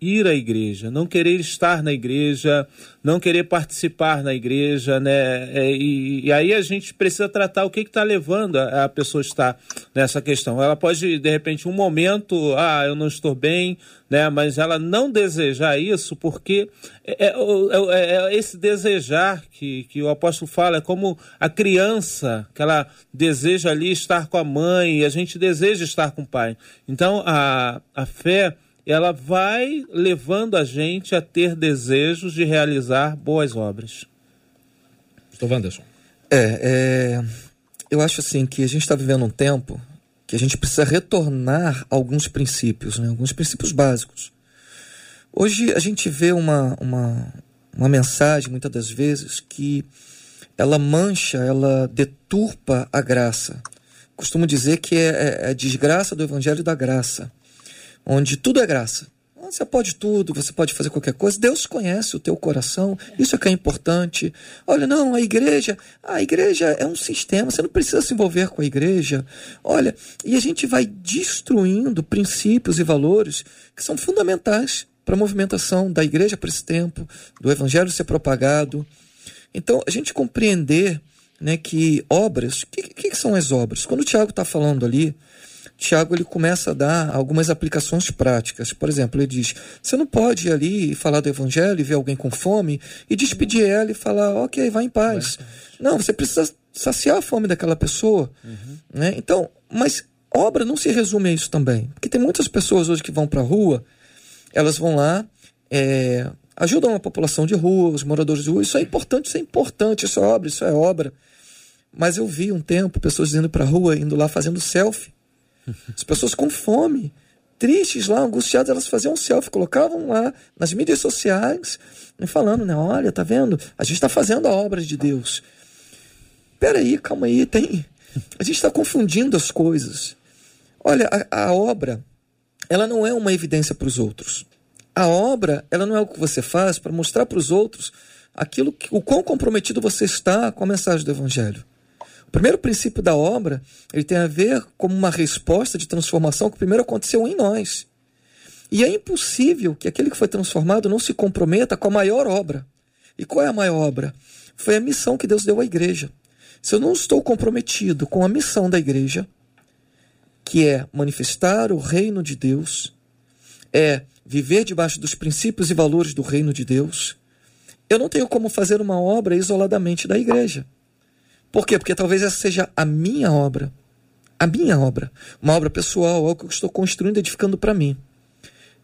[SPEAKER 5] ir à igreja, não querer estar na igreja, não querer participar na igreja, né? É, e, e, aí a gente precisa tratar o que está levando a, a, pessoa a estar nessa questão. Ela pode, de repente, um momento, ah, eu não estou bem, né? Mas ela não desejar isso, porque é, é, é, é esse desejar que, que o apóstolo fala, é como a criança, que ela deseja ali estar com a mãe, e a gente deseja estar com o pai. Então, a, a fé ela vai levando a gente a ter desejos de realizar boas obras.
[SPEAKER 2] Estou Wanderson.
[SPEAKER 6] É, é, eu acho assim que a gente está vivendo um tempo que a gente precisa retornar a alguns princípios, né? alguns princípios básicos. Hoje a gente vê uma, uma, uma mensagem, muitas das vezes, que ela mancha, ela deturpa a graça. Costumo dizer que é, é, é a desgraça do evangelho da graça onde tudo é graça. Você pode tudo, você pode fazer qualquer coisa. Deus conhece o teu coração, isso é que é importante. Olha, não, a igreja, a igreja é um sistema, você não precisa se envolver com a igreja. Olha, e a gente vai destruindo princípios e valores que são fundamentais para a movimentação da igreja para esse tempo, do evangelho ser propagado. Então, a gente compreender né, que obras, o que, que, são as obras? Quando o Tiago está falando ali Tiago ele começa a dar algumas aplicações práticas. Por exemplo, ele diz: você não pode ir ali e falar do evangelho e ver alguém com fome e despedir ela e falar, ok, vá em paz. Não, você precisa saciar a fome daquela pessoa. Uhum. Né? Então, mas obra não se resume a isso também. Porque tem muitas pessoas hoje que vão para a rua, elas vão lá, é, ajudam a população de rua, os moradores de rua. Isso é importante, isso é importante, isso é obra, isso é obra. Mas eu vi um tempo pessoas indo para a rua, indo lá fazendo selfie. As pessoas com fome, tristes lá, angustiadas, elas faziam selfie, colocavam lá nas mídias sociais, falando, né? Olha, tá vendo? A gente está fazendo a obra de Deus. Peraí, calma aí, tem. A gente está confundindo as coisas. Olha, a, a obra, ela não é uma evidência para os outros. A obra, ela não é o que você faz para mostrar para os outros aquilo que, o quão comprometido você está com a mensagem do Evangelho. O primeiro princípio da obra, ele tem a ver como uma resposta de transformação que primeiro aconteceu em nós. E é impossível que aquele que foi transformado não se comprometa com a maior obra. E qual é a maior obra? Foi a missão que Deus deu à igreja. Se eu não estou comprometido com a missão da igreja, que é manifestar o reino de Deus, é viver debaixo dos princípios e valores do reino de Deus, eu não tenho como fazer uma obra isoladamente da igreja. Por quê? Porque talvez essa seja a minha obra. A minha obra. Uma obra pessoal, algo que eu estou construindo, edificando para mim.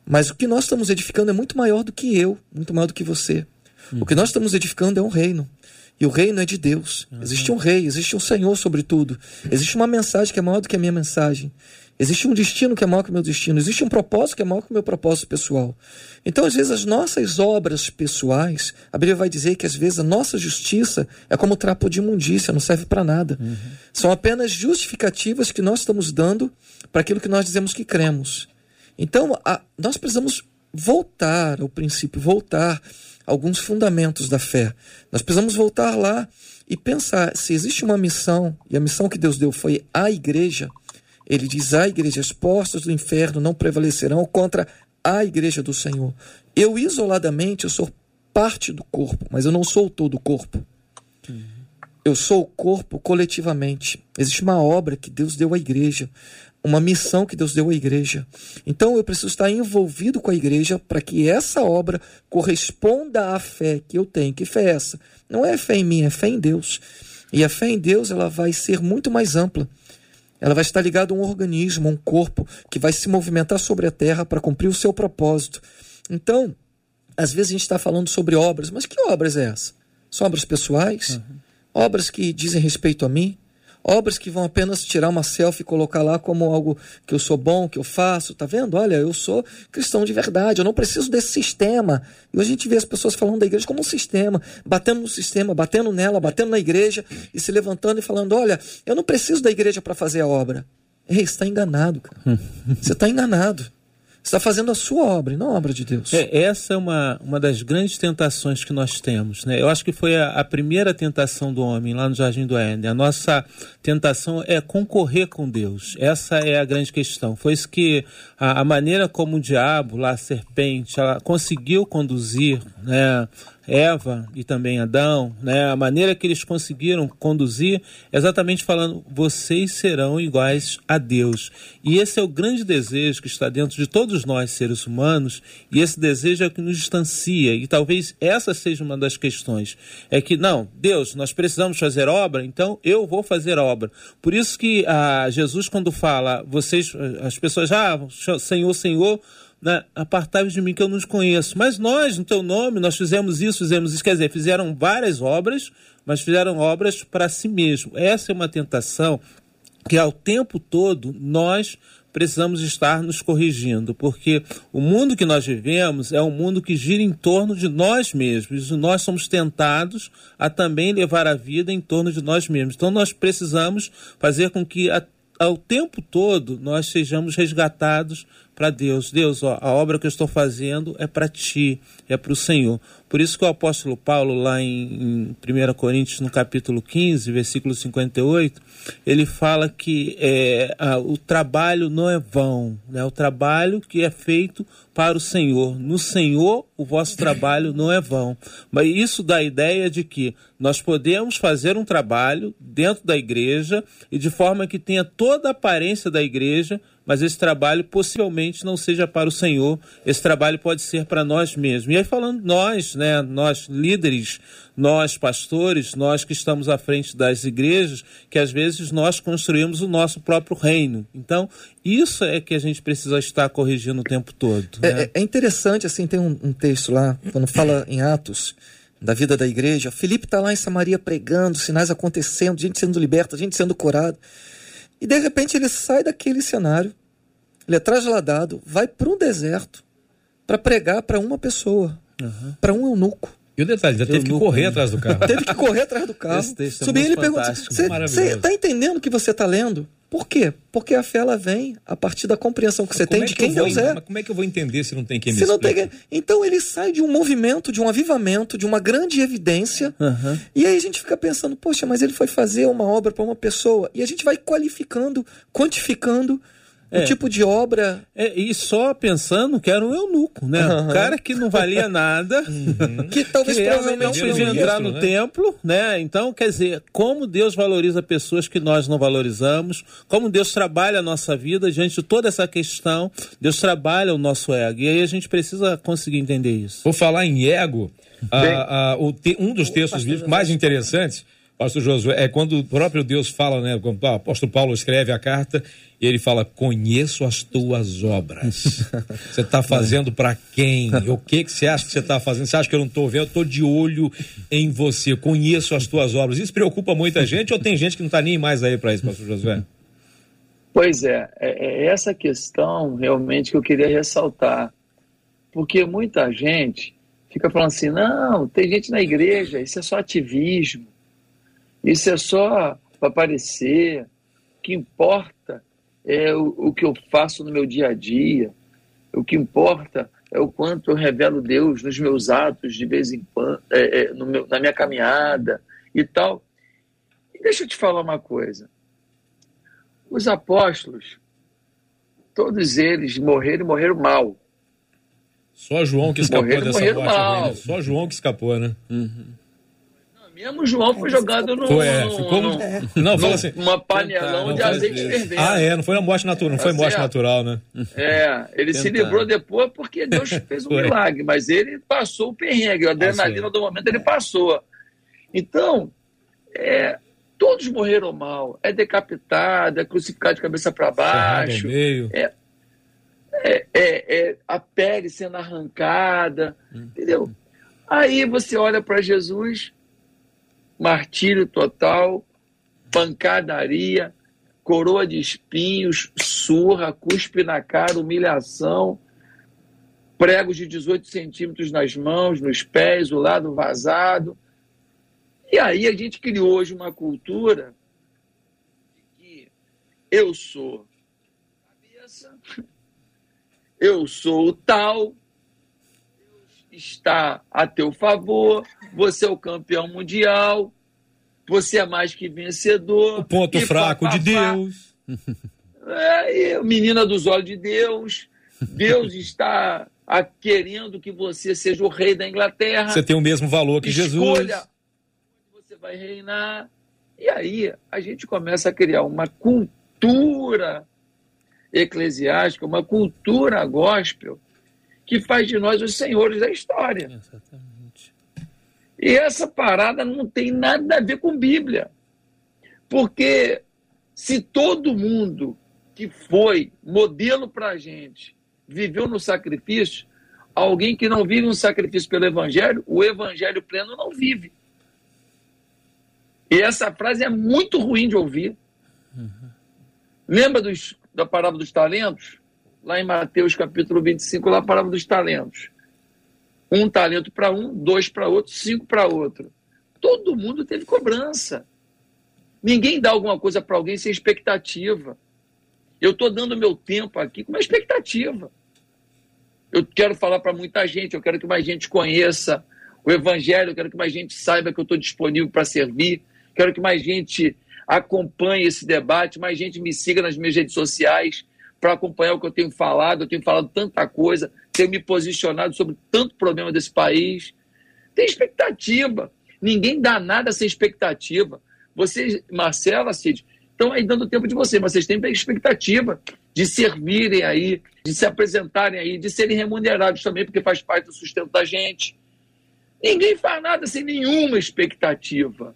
[SPEAKER 6] Mas o que nós estamos edificando é muito maior do que eu, muito maior do que você. O que nós estamos edificando é um reino. E o reino é de Deus. Uhum. Existe um rei, existe um Senhor sobre tudo. Existe uma mensagem que é maior do que a minha mensagem. Existe um destino que é maior que o meu destino. Existe um propósito que é maior que o meu propósito pessoal. Então, às vezes, as nossas obras pessoais, a Bíblia vai dizer que às vezes a nossa justiça é como trapo de imundícia, não serve para nada. Uhum. São apenas justificativas que nós estamos dando para aquilo que nós dizemos que cremos. Então, a, nós precisamos voltar ao princípio, voltar a alguns fundamentos da fé. Nós precisamos voltar lá e pensar se existe uma missão, e a missão que Deus deu foi a igreja ele diz: a igreja, as portas do inferno não prevalecerão contra a igreja do Senhor. Eu, isoladamente, eu sou parte do corpo, mas eu não sou todo o corpo. Eu sou o corpo coletivamente. Existe uma obra que Deus deu à igreja, uma missão que Deus deu à igreja. Então eu preciso estar envolvido com a igreja para que essa obra corresponda à fé que eu tenho. Que fé é essa? Não é fé em mim, é fé em Deus. E a fé em Deus ela vai ser muito mais ampla. Ela vai estar ligada a um organismo, a um corpo que vai se movimentar sobre a terra para cumprir o seu propósito. Então, às vezes a gente está falando sobre obras, mas que obras é essa? São obras pessoais? Uhum. Obras que dizem respeito a mim? Obras que vão apenas tirar uma selfie e colocar lá como algo que eu sou bom, que eu faço, tá vendo? Olha, eu sou cristão de verdade, eu não preciso desse sistema. E hoje a gente vê as pessoas falando da igreja como um sistema, batendo no sistema, batendo nela, batendo na igreja e se levantando e falando: olha, eu não preciso da igreja para fazer a obra. Ei, você está enganado, cara. Você está enganado está fazendo a sua obra e não a obra de Deus.
[SPEAKER 5] É, essa é uma, uma das grandes tentações que nós temos. Né? Eu acho que foi a, a primeira tentação do homem lá no Jardim do Éden. A nossa tentação é concorrer com Deus. Essa é a grande questão. Foi isso que a, a maneira como o diabo, lá a serpente, ela conseguiu conduzir né, Eva e também Adão, né, a maneira que eles conseguiram conduzir, exatamente falando, vocês serão iguais a Deus. E esse é o grande desejo que está dentro de todos nós, seres humanos, e esse desejo é o que nos distancia, e talvez essa seja uma das questões. É que, não, Deus, nós precisamos fazer obra, então eu vou fazer obra. Por isso que ah, Jesus, quando fala, vocês, as pessoas, ah, Senhor, Senhor, né, apartai-vos de mim que eu não os conheço. Mas nós, no teu nome, nós fizemos isso, fizemos isso. Quer dizer, fizeram várias obras, mas fizeram obras para si mesmo. Essa é uma tentação que ao tempo todo nós precisamos estar nos corrigindo, porque o mundo que nós vivemos é um mundo que gira em torno de nós mesmos. E nós somos tentados a também levar a vida em torno de nós mesmos. Então nós precisamos fazer com que a, ao tempo todo nós sejamos resgatados para Deus. Deus, ó, a obra que eu estou fazendo é para ti, é para o Senhor. Por isso que o apóstolo Paulo, lá em, em 1 Coríntios, no capítulo 15, versículo 58, ele fala que é, a, o trabalho não é vão, né? o trabalho que é feito para o Senhor. No Senhor, o vosso trabalho não é vão. Mas isso dá a ideia de que nós podemos fazer um trabalho dentro da igreja e de forma que tenha toda a aparência da igreja, mas esse trabalho possivelmente não seja para o Senhor, esse trabalho pode ser para nós mesmos. E aí falando nós, né, nós líderes, nós pastores, nós que estamos à frente das igrejas, que às vezes nós construímos o nosso próprio reino. Então, isso é que a gente precisa estar corrigindo o tempo todo.
[SPEAKER 6] É,
[SPEAKER 5] Né?
[SPEAKER 6] é, é interessante, assim, tem um, um texto lá, quando fala em Atos, da vida da igreja. Felipe está lá em Samaria pregando, sinais acontecendo, gente sendo liberta, gente sendo curada. E de repente ele sai daquele cenário, ele é trasladado, vai para um deserto para pregar para uma pessoa, para um eunuco.
[SPEAKER 2] E o detalhe, já teve que correr
[SPEAKER 5] né?
[SPEAKER 2] atrás do carro.
[SPEAKER 6] Teve que correr atrás do carro.
[SPEAKER 5] Esse texto é
[SPEAKER 6] Subir
[SPEAKER 5] muito
[SPEAKER 6] ele pergunta: Você está entendendo o que você está lendo? Por quê? Porque a fé ela vem a partir da compreensão que você
[SPEAKER 2] Como
[SPEAKER 6] tem
[SPEAKER 2] é
[SPEAKER 6] de
[SPEAKER 2] que
[SPEAKER 6] quem
[SPEAKER 2] vou
[SPEAKER 6] Deus
[SPEAKER 2] en-
[SPEAKER 6] é.
[SPEAKER 2] Mas como é que eu vou entender se não tem quem me
[SPEAKER 6] Se não tem... Então ele sai de um movimento, de um avivamento, de uma grande evidência.
[SPEAKER 5] Aham.
[SPEAKER 6] E aí a gente fica pensando, poxa, mas ele foi fazer uma obra para uma pessoa. E a gente vai qualificando, quantificando
[SPEAKER 5] É.
[SPEAKER 6] o tipo de obra.
[SPEAKER 5] É, e só pensando que era um eunuco, né?
[SPEAKER 6] Aham.
[SPEAKER 5] Um cara que não valia nada,
[SPEAKER 6] Que talvez
[SPEAKER 5] que não
[SPEAKER 6] provavelmente
[SPEAKER 2] não
[SPEAKER 5] podia entrar no
[SPEAKER 2] né?
[SPEAKER 5] templo, né? Então, quer dizer, como Deus valoriza pessoas que nós não valorizamos, como Deus trabalha a nossa vida diante de toda essa questão, Deus trabalha o nosso ego. E aí a gente precisa conseguir entender isso.
[SPEAKER 2] Por falar em ego, a- a- o te- um dos textos bíblicos mais interessantes, pastor Josué, é quando o próprio Deus fala, né? Quando o apóstolo Paulo escreve a carta e ele fala: Conheço as tuas obras. Você está fazendo para quem? O que, que você acha que você está fazendo? Você acha que eu não estou vendo? Eu estou de olho em você. Conheço as tuas obras. Isso preocupa muita gente ou tem gente que não está nem mais aí para isso, pastor Josué?
[SPEAKER 4] Pois é, é, é essa questão realmente que eu queria ressaltar. Porque muita gente fica falando assim: não, tem gente na igreja, isso é só ativismo, isso é só para aparecer. O que importa é o, o que eu faço no meu dia a dia, o que importa é o quanto eu revelo Deus nos meus atos de vez em quando, é, é, no meu- na minha caminhada e tal. E deixa eu te falar uma coisa. Os apóstolos, todos eles morreram e morreram mal.
[SPEAKER 2] Só João que escapou
[SPEAKER 4] Morreram,
[SPEAKER 2] dessa
[SPEAKER 4] morreram
[SPEAKER 2] morte
[SPEAKER 4] mal.
[SPEAKER 2] né? Só João que escapou, né?
[SPEAKER 4] Mesmo João foi jogado num,
[SPEAKER 2] Foi, é, ficou no- Não, fala assim.
[SPEAKER 4] numa panelão de azeite fervendo.
[SPEAKER 2] Ah, é, não foi uma morte natural, não
[SPEAKER 4] Tá
[SPEAKER 2] foi morte
[SPEAKER 4] certo.
[SPEAKER 2] natural, né?
[SPEAKER 4] É, ele se
[SPEAKER 5] Tentaram.
[SPEAKER 4] livrou depois porque Deus fez um
[SPEAKER 2] Foi.
[SPEAKER 4] milagre, mas ele passou o perrengue, a adrenalina
[SPEAKER 2] Passou.
[SPEAKER 4] do momento ele passou. Então, é, todos morreram mal. É decapitado, é crucificado de cabeça para baixo,
[SPEAKER 2] meio.
[SPEAKER 4] é, é a pele sendo arrancada, entendeu? Aí você olha para Jesus, martírio total, pancadaria, coroa de espinhos, surra, cuspe na cara, humilhação, pregos de 18 centímetros nas mãos, nos pés, o lado vazado. E aí a gente criou hoje uma cultura que eu sou cabeça, eu sou o tal, Deus está a teu favor, você é o campeão mundial, você é mais que vencedor.
[SPEAKER 2] O ponto fraco de
[SPEAKER 4] papapá.
[SPEAKER 2] Deus.
[SPEAKER 4] É, menina dos olhos de Deus. Deus está querendo que você seja o rei da Inglaterra.
[SPEAKER 2] Você tem o mesmo valor que Jesus.
[SPEAKER 4] Escolha você vai reinar. E aí a gente começa a criar uma cultura eclesiástica, uma cultura gospel, que faz de nós os senhores da história.
[SPEAKER 5] Exatamente.
[SPEAKER 4] E essa parada não tem nada a ver com Bíblia. Porque se todo mundo que foi modelo para a gente viveu no sacrifício, alguém que não vive um sacrifício pelo Evangelho, o Evangelho pleno não vive. E essa frase é muito ruim de ouvir. Lembra dos, da parábola dos talentos? Lá em Mateus capítulo 25, lá a parábola dos talentos. Um talento para um, dois para outro, cinco para outro. Todo mundo teve cobrança. Ninguém dá alguma coisa para alguém sem expectativa. Eu estou dando meu tempo aqui com uma expectativa. Eu quero falar para muita gente, eu quero que mais gente conheça o Evangelho, eu quero que mais gente saiba que eu estou disponível para servir, quero que mais gente acompanhe esse debate, mais gente me siga nas minhas redes sociais para acompanhar o que eu tenho falado. Eu tenho falado tanta coisa, tenho me posicionado sobre tanto problema desse país. Tem expectativa. Ninguém dá nada sem expectativa. Vocês, Marcela, Cid, estão aí dando tempo de vocês, mas vocês têm expectativa de servirem aí, de se apresentarem aí, de serem remunerados também, porque faz parte do sustento da gente. Ninguém faz nada sem nenhuma expectativa.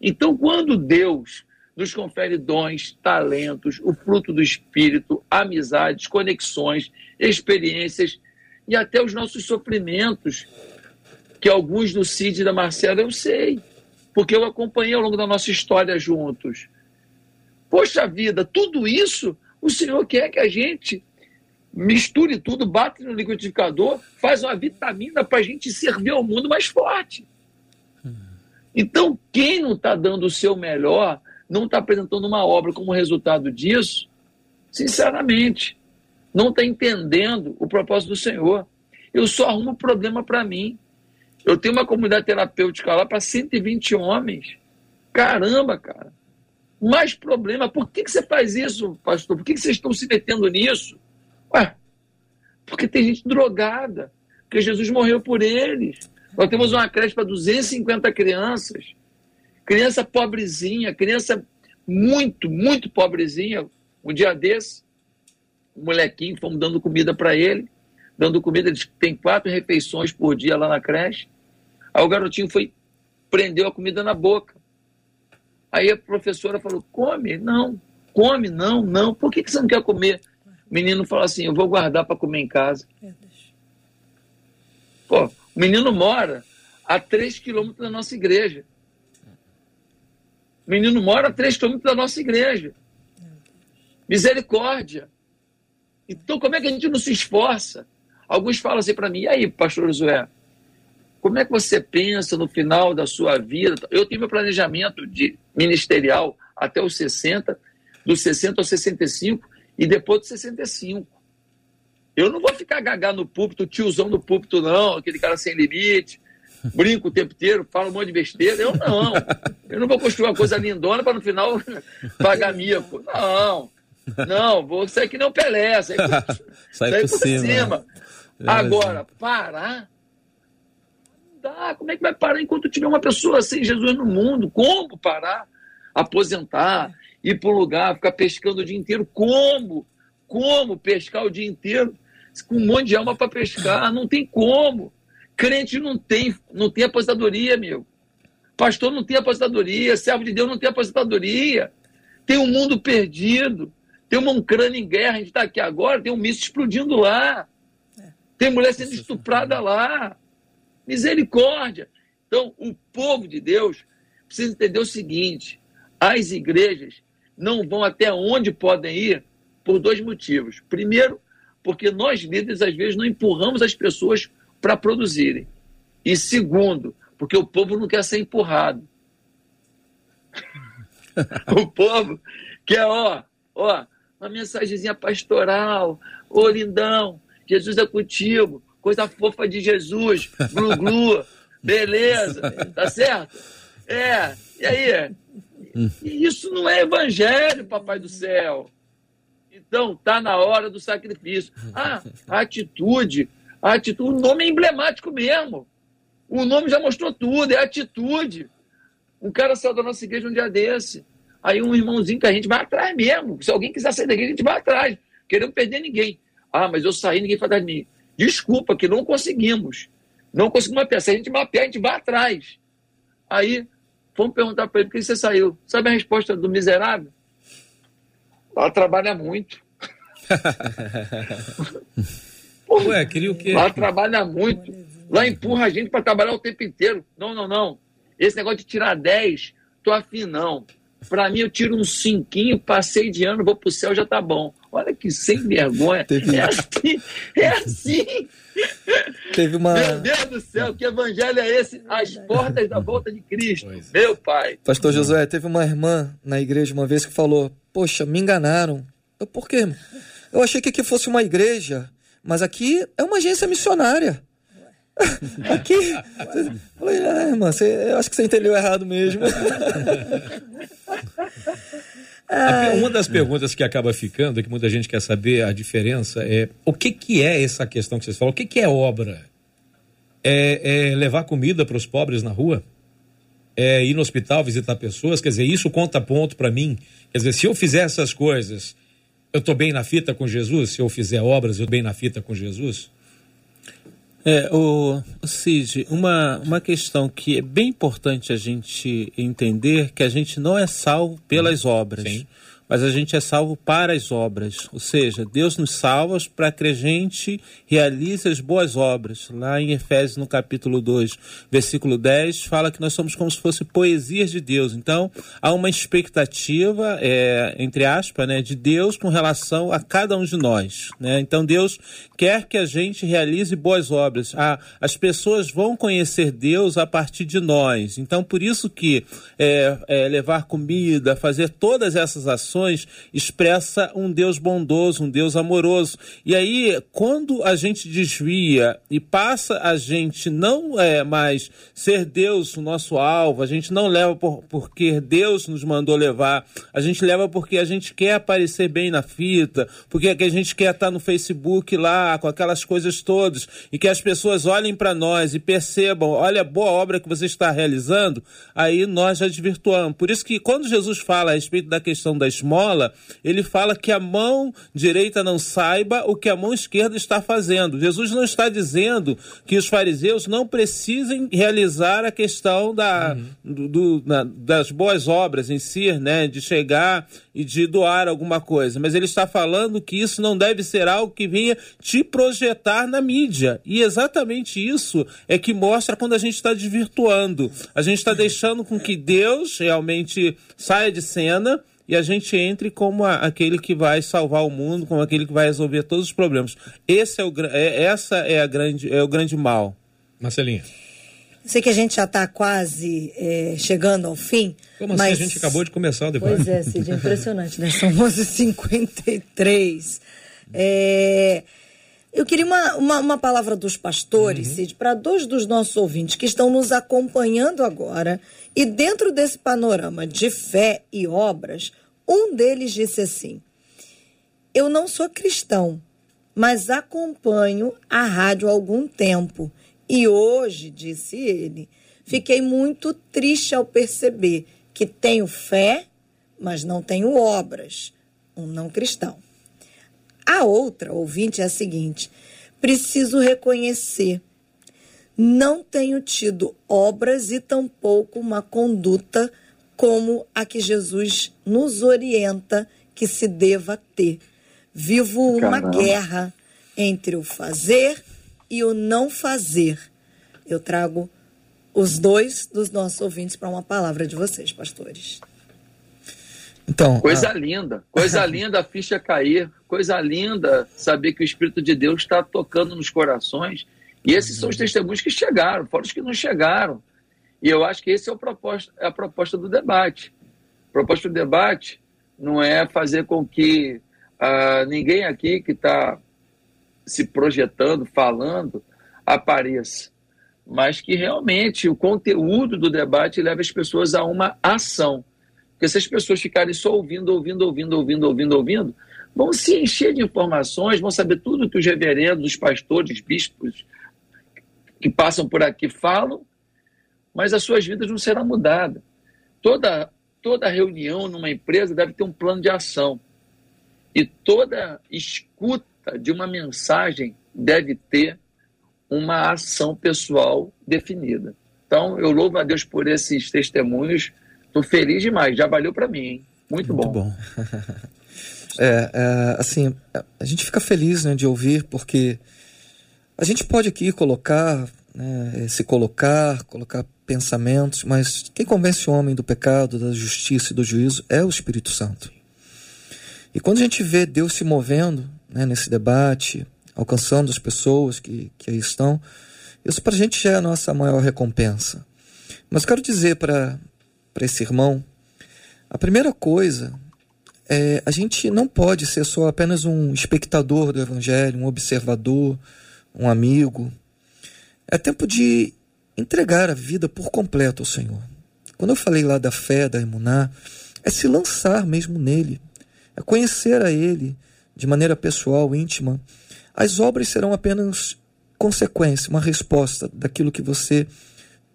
[SPEAKER 4] Então, quando Deus nos confere dons, talentos, o fruto do espírito, amizades, conexões, experiências e até os nossos sofrimentos, que alguns do Cid e da Marcela eu sei, porque eu acompanhei ao longo da nossa história juntos. Poxa vida, tudo isso o Senhor quer que a gente misture tudo, bate no liquidificador, faz uma vitamina para a gente servir ao mundo mais forte. Então, quem não está dando o seu melhor não está apresentando uma obra como resultado disso, sinceramente, não está entendendo o propósito do Senhor. Eu só arrumo problema para mim. Eu tenho uma comunidade terapêutica lá para 120 homens. Caramba, cara. Mais problema. Por que, que você faz isso, pastor? Por que, que vocês estão se metendo nisso? Ué, porque tem gente drogada. Porque Jesus morreu por eles. Nós temos uma creche para 250 crianças criança pobrezinha, criança muito, muito pobrezinha. Um dia desse, um molequinho, fomos dando comida para ele, dando comida, ele tem quatro refeições por dia lá na creche. Aí o garotinho foi, prendeu a comida na boca. Aí a professora falou: come? Não, come, não, não. Por que, que você não quer comer? O menino falou assim: eu vou guardar para comer em casa. Pô, o menino mora a três quilômetros da nossa igreja. O menino mora a três quilômetros da nossa igreja. Misericórdia. Então, como é que a gente não se esforça? Alguns falam assim para mim, e aí, pastor Josué, como é que você pensa no final da sua vida? Eu tenho meu planejamento de ministerial até os 60, dos 60 aos 65 e depois dos 65. Eu não vou ficar gagá no púlpito, tiozão no púlpito, não, aquele cara sem limite brinco o tempo inteiro, falo um monte de besteira. Eu não. Eu não vou construir uma coisa lindona para no final pagar mico. Não. Não, vou sair que nem o Pelé, sair por,
[SPEAKER 5] Sai sair por, por cima. cima.
[SPEAKER 4] Agora, parar. Não dá. Como é que vai parar enquanto tiver uma pessoa sem Jesus no mundo? Como parar? Aposentar, ir para um lugar, ficar pescando o dia inteiro. Como? Como pescar o dia inteiro? Com um monte de alma para pescar. Não tem como. Crente não tem, não tem aposentadoria, meu. Pastor não tem aposentadoria, servo de Deus não tem aposentadoria. Tem um mundo perdido. Tem uma Ucrânia em guerra, a gente está aqui agora, tem um míssil explodindo lá. Tem mulher sendo estuprada lá. Misericórdia. Então, o povo de Deus precisa entender o seguinte: as igrejas não vão até onde podem ir por dois motivos. Primeiro, porque nós líderes, às vezes, não empurramos as pessoas para produzirem. E segundo, porque o povo não quer ser empurrado. o povo quer, ó, ó, uma mensagenzinha pastoral, ô lindão, Jesus é contigo, coisa fofa de Jesus, glu glu, beleza, tá certo? É, e aí? E isso não é evangelho, papai do céu. Então, tá na hora do sacrifício. Ah, a atitude a atitude, o nome é emblemático mesmo. O nome já mostrou tudo, é atitude. Um cara saiu da nossa igreja um dia desse. Aí um irmãozinho que a gente vai atrás mesmo. Se alguém quiser sair da igreja, a gente vai atrás. Queremos perder ninguém. Ah, mas eu saí, ninguém atrás de mim. Desculpa, que não conseguimos. Não conseguimos mapear. Se a gente mapear, a gente vai atrás. Aí, vamos perguntar para ele por que você saiu. Sabe a resposta do miserável? Ela trabalha muito.
[SPEAKER 2] Ué, queria o quê?
[SPEAKER 4] Lá trabalha muito. Lá empurra a gente para trabalhar o tempo inteiro. Não, não, não. Esse negócio de tirar 10, tô afim, não. Para mim, eu tiro um cinquinho, passei de ano, vou pro céu, já tá bom. Olha que sem vergonha. Teve... É assim, é assim.
[SPEAKER 6] Teve uma...
[SPEAKER 4] Meu Deus do céu, que evangelho é esse? As portas da volta de Cristo. Pois. Meu pai.
[SPEAKER 6] Pastor Josué, teve uma irmã na igreja uma vez que falou: Poxa, me enganaram. Eu, por quê? Eu achei que aqui fosse uma igreja mas aqui é uma agência missionária. Aqui. Falei, ah, irmã, você, eu acho que você entendeu errado mesmo.
[SPEAKER 2] Uma das perguntas que acaba ficando, que muita gente quer saber a diferença, é o que, que é essa questão que vocês falam? O que, que é obra? É, é levar comida para os pobres na rua? É ir no hospital visitar pessoas? Quer dizer, isso conta ponto para mim? Quer dizer, se eu fizer essas coisas, eu estou bem na fita com Jesus? Se eu fizer obras, eu estou bem na fita com Jesus?
[SPEAKER 5] É, o, o Cid, uma, uma questão que é bem importante a gente entender que a gente não é salvo pelas obras. Sim mas a gente é salvo para as obras. Ou seja, Deus nos salva para que a gente realize as boas obras. Lá em Efésios, no capítulo 2, versículo 10, fala que nós somos como se fosse poesias de Deus. Então, há uma expectativa, é, entre aspas, né, de Deus com relação a cada um de nós. Né? Então, Deus quer que a gente realize boas obras. Ah, as pessoas vão conhecer Deus a partir de nós. Então, por isso que é, é, levar comida, fazer todas essas ações, expressa um Deus bondoso, um Deus amoroso. E aí, quando a gente desvia e passa a gente não é mais ser Deus o nosso alvo, a gente não leva por, porque Deus nos mandou levar, a gente leva porque a gente quer aparecer bem na fita, porque a gente quer estar no Facebook lá com aquelas coisas todas e que as pessoas olhem para nós e percebam, olha a boa obra que você está realizando, aí nós já desvirtuamos. Por isso que quando Jesus fala a respeito da questão da esmola, ele fala que a mão direita não saiba o que a mão esquerda está fazendo. Jesus não está dizendo que os fariseus não precisem realizar a questão da, uhum. do, na, das boas obras em si, né, de chegar e de doar alguma coisa, mas ele está falando que isso não deve ser algo que venha te projetar na mídia. E exatamente isso é que mostra quando a gente está desvirtuando. A gente está deixando com que Deus realmente saia de cena e a gente entre como a, aquele que vai salvar o mundo, como aquele que vai resolver todos os problemas. Esse é o, é, essa é, a grande, é o grande mal.
[SPEAKER 2] Marcelinha.
[SPEAKER 3] Sei que a gente já está quase é, chegando ao fim.
[SPEAKER 2] Como assim? mas... assim? A gente acabou de começar o debate.
[SPEAKER 3] Pois é, Cid, é impressionante, né? São 11h53. É... Eu queria uma, uma, uma, palavra dos pastores, uhum. Cid, para dois dos nossos ouvintes que estão nos acompanhando agora. E dentro desse panorama de fé e obras, um deles disse assim: Eu não sou cristão, mas acompanho a rádio há algum tempo. E hoje, disse ele, fiquei muito triste ao perceber que tenho fé, mas não tenho obras. Um não cristão. A outra ouvinte é a seguinte: preciso reconhecer, não tenho tido obras e tampouco uma conduta como a que Jesus nos orienta que se deva ter. Vivo uma Caramba. guerra entre o fazer e o não fazer. Eu trago os dois dos nossos ouvintes para uma palavra de vocês, pastores.
[SPEAKER 4] Então, coisa a... linda, coisa linda a ficha cair, coisa linda saber que o Espírito de Deus está tocando nos corações. E esses uhum. são os testemunhos que chegaram, fora os que não chegaram. E eu acho que esse é, o proposta, é a proposta do debate. A proposta do debate não é fazer com que uh, ninguém aqui que está se projetando, falando, apareça, mas que realmente o conteúdo do debate leve as pessoas a uma ação. Porque se as pessoas ficarem só ouvindo, ouvindo, ouvindo, ouvindo, ouvindo, ouvindo, vão se encher de informações, vão saber tudo que os reverendos, os pastores, os bispos que passam por aqui falam, mas as suas vidas não serão mudadas. Toda, toda reunião numa empresa deve ter um plano de ação. E toda escuta de uma mensagem deve ter uma ação pessoal definida. Então, eu louvo a Deus por esses testemunhos Tô feliz demais, já valeu para mim, hein? Muito, Muito bom. bom.
[SPEAKER 6] é, é, assim, a gente fica feliz né, de ouvir, porque a gente pode aqui colocar, né, se colocar, colocar pensamentos, mas quem convence o homem do pecado, da justiça e do juízo é o Espírito Santo. E quando a gente vê Deus se movendo né, nesse debate, alcançando as pessoas que, que aí estão, isso para a gente já é a nossa maior recompensa. Mas quero dizer para para esse irmão, a primeira coisa é a gente não pode ser só apenas um espectador do Evangelho, um observador, um amigo. É tempo de entregar a vida por completo ao Senhor. Quando eu falei lá da fé, da emuná, é se lançar mesmo nele, é conhecer a Ele de maneira pessoal, íntima. As obras serão apenas consequência, uma resposta daquilo que você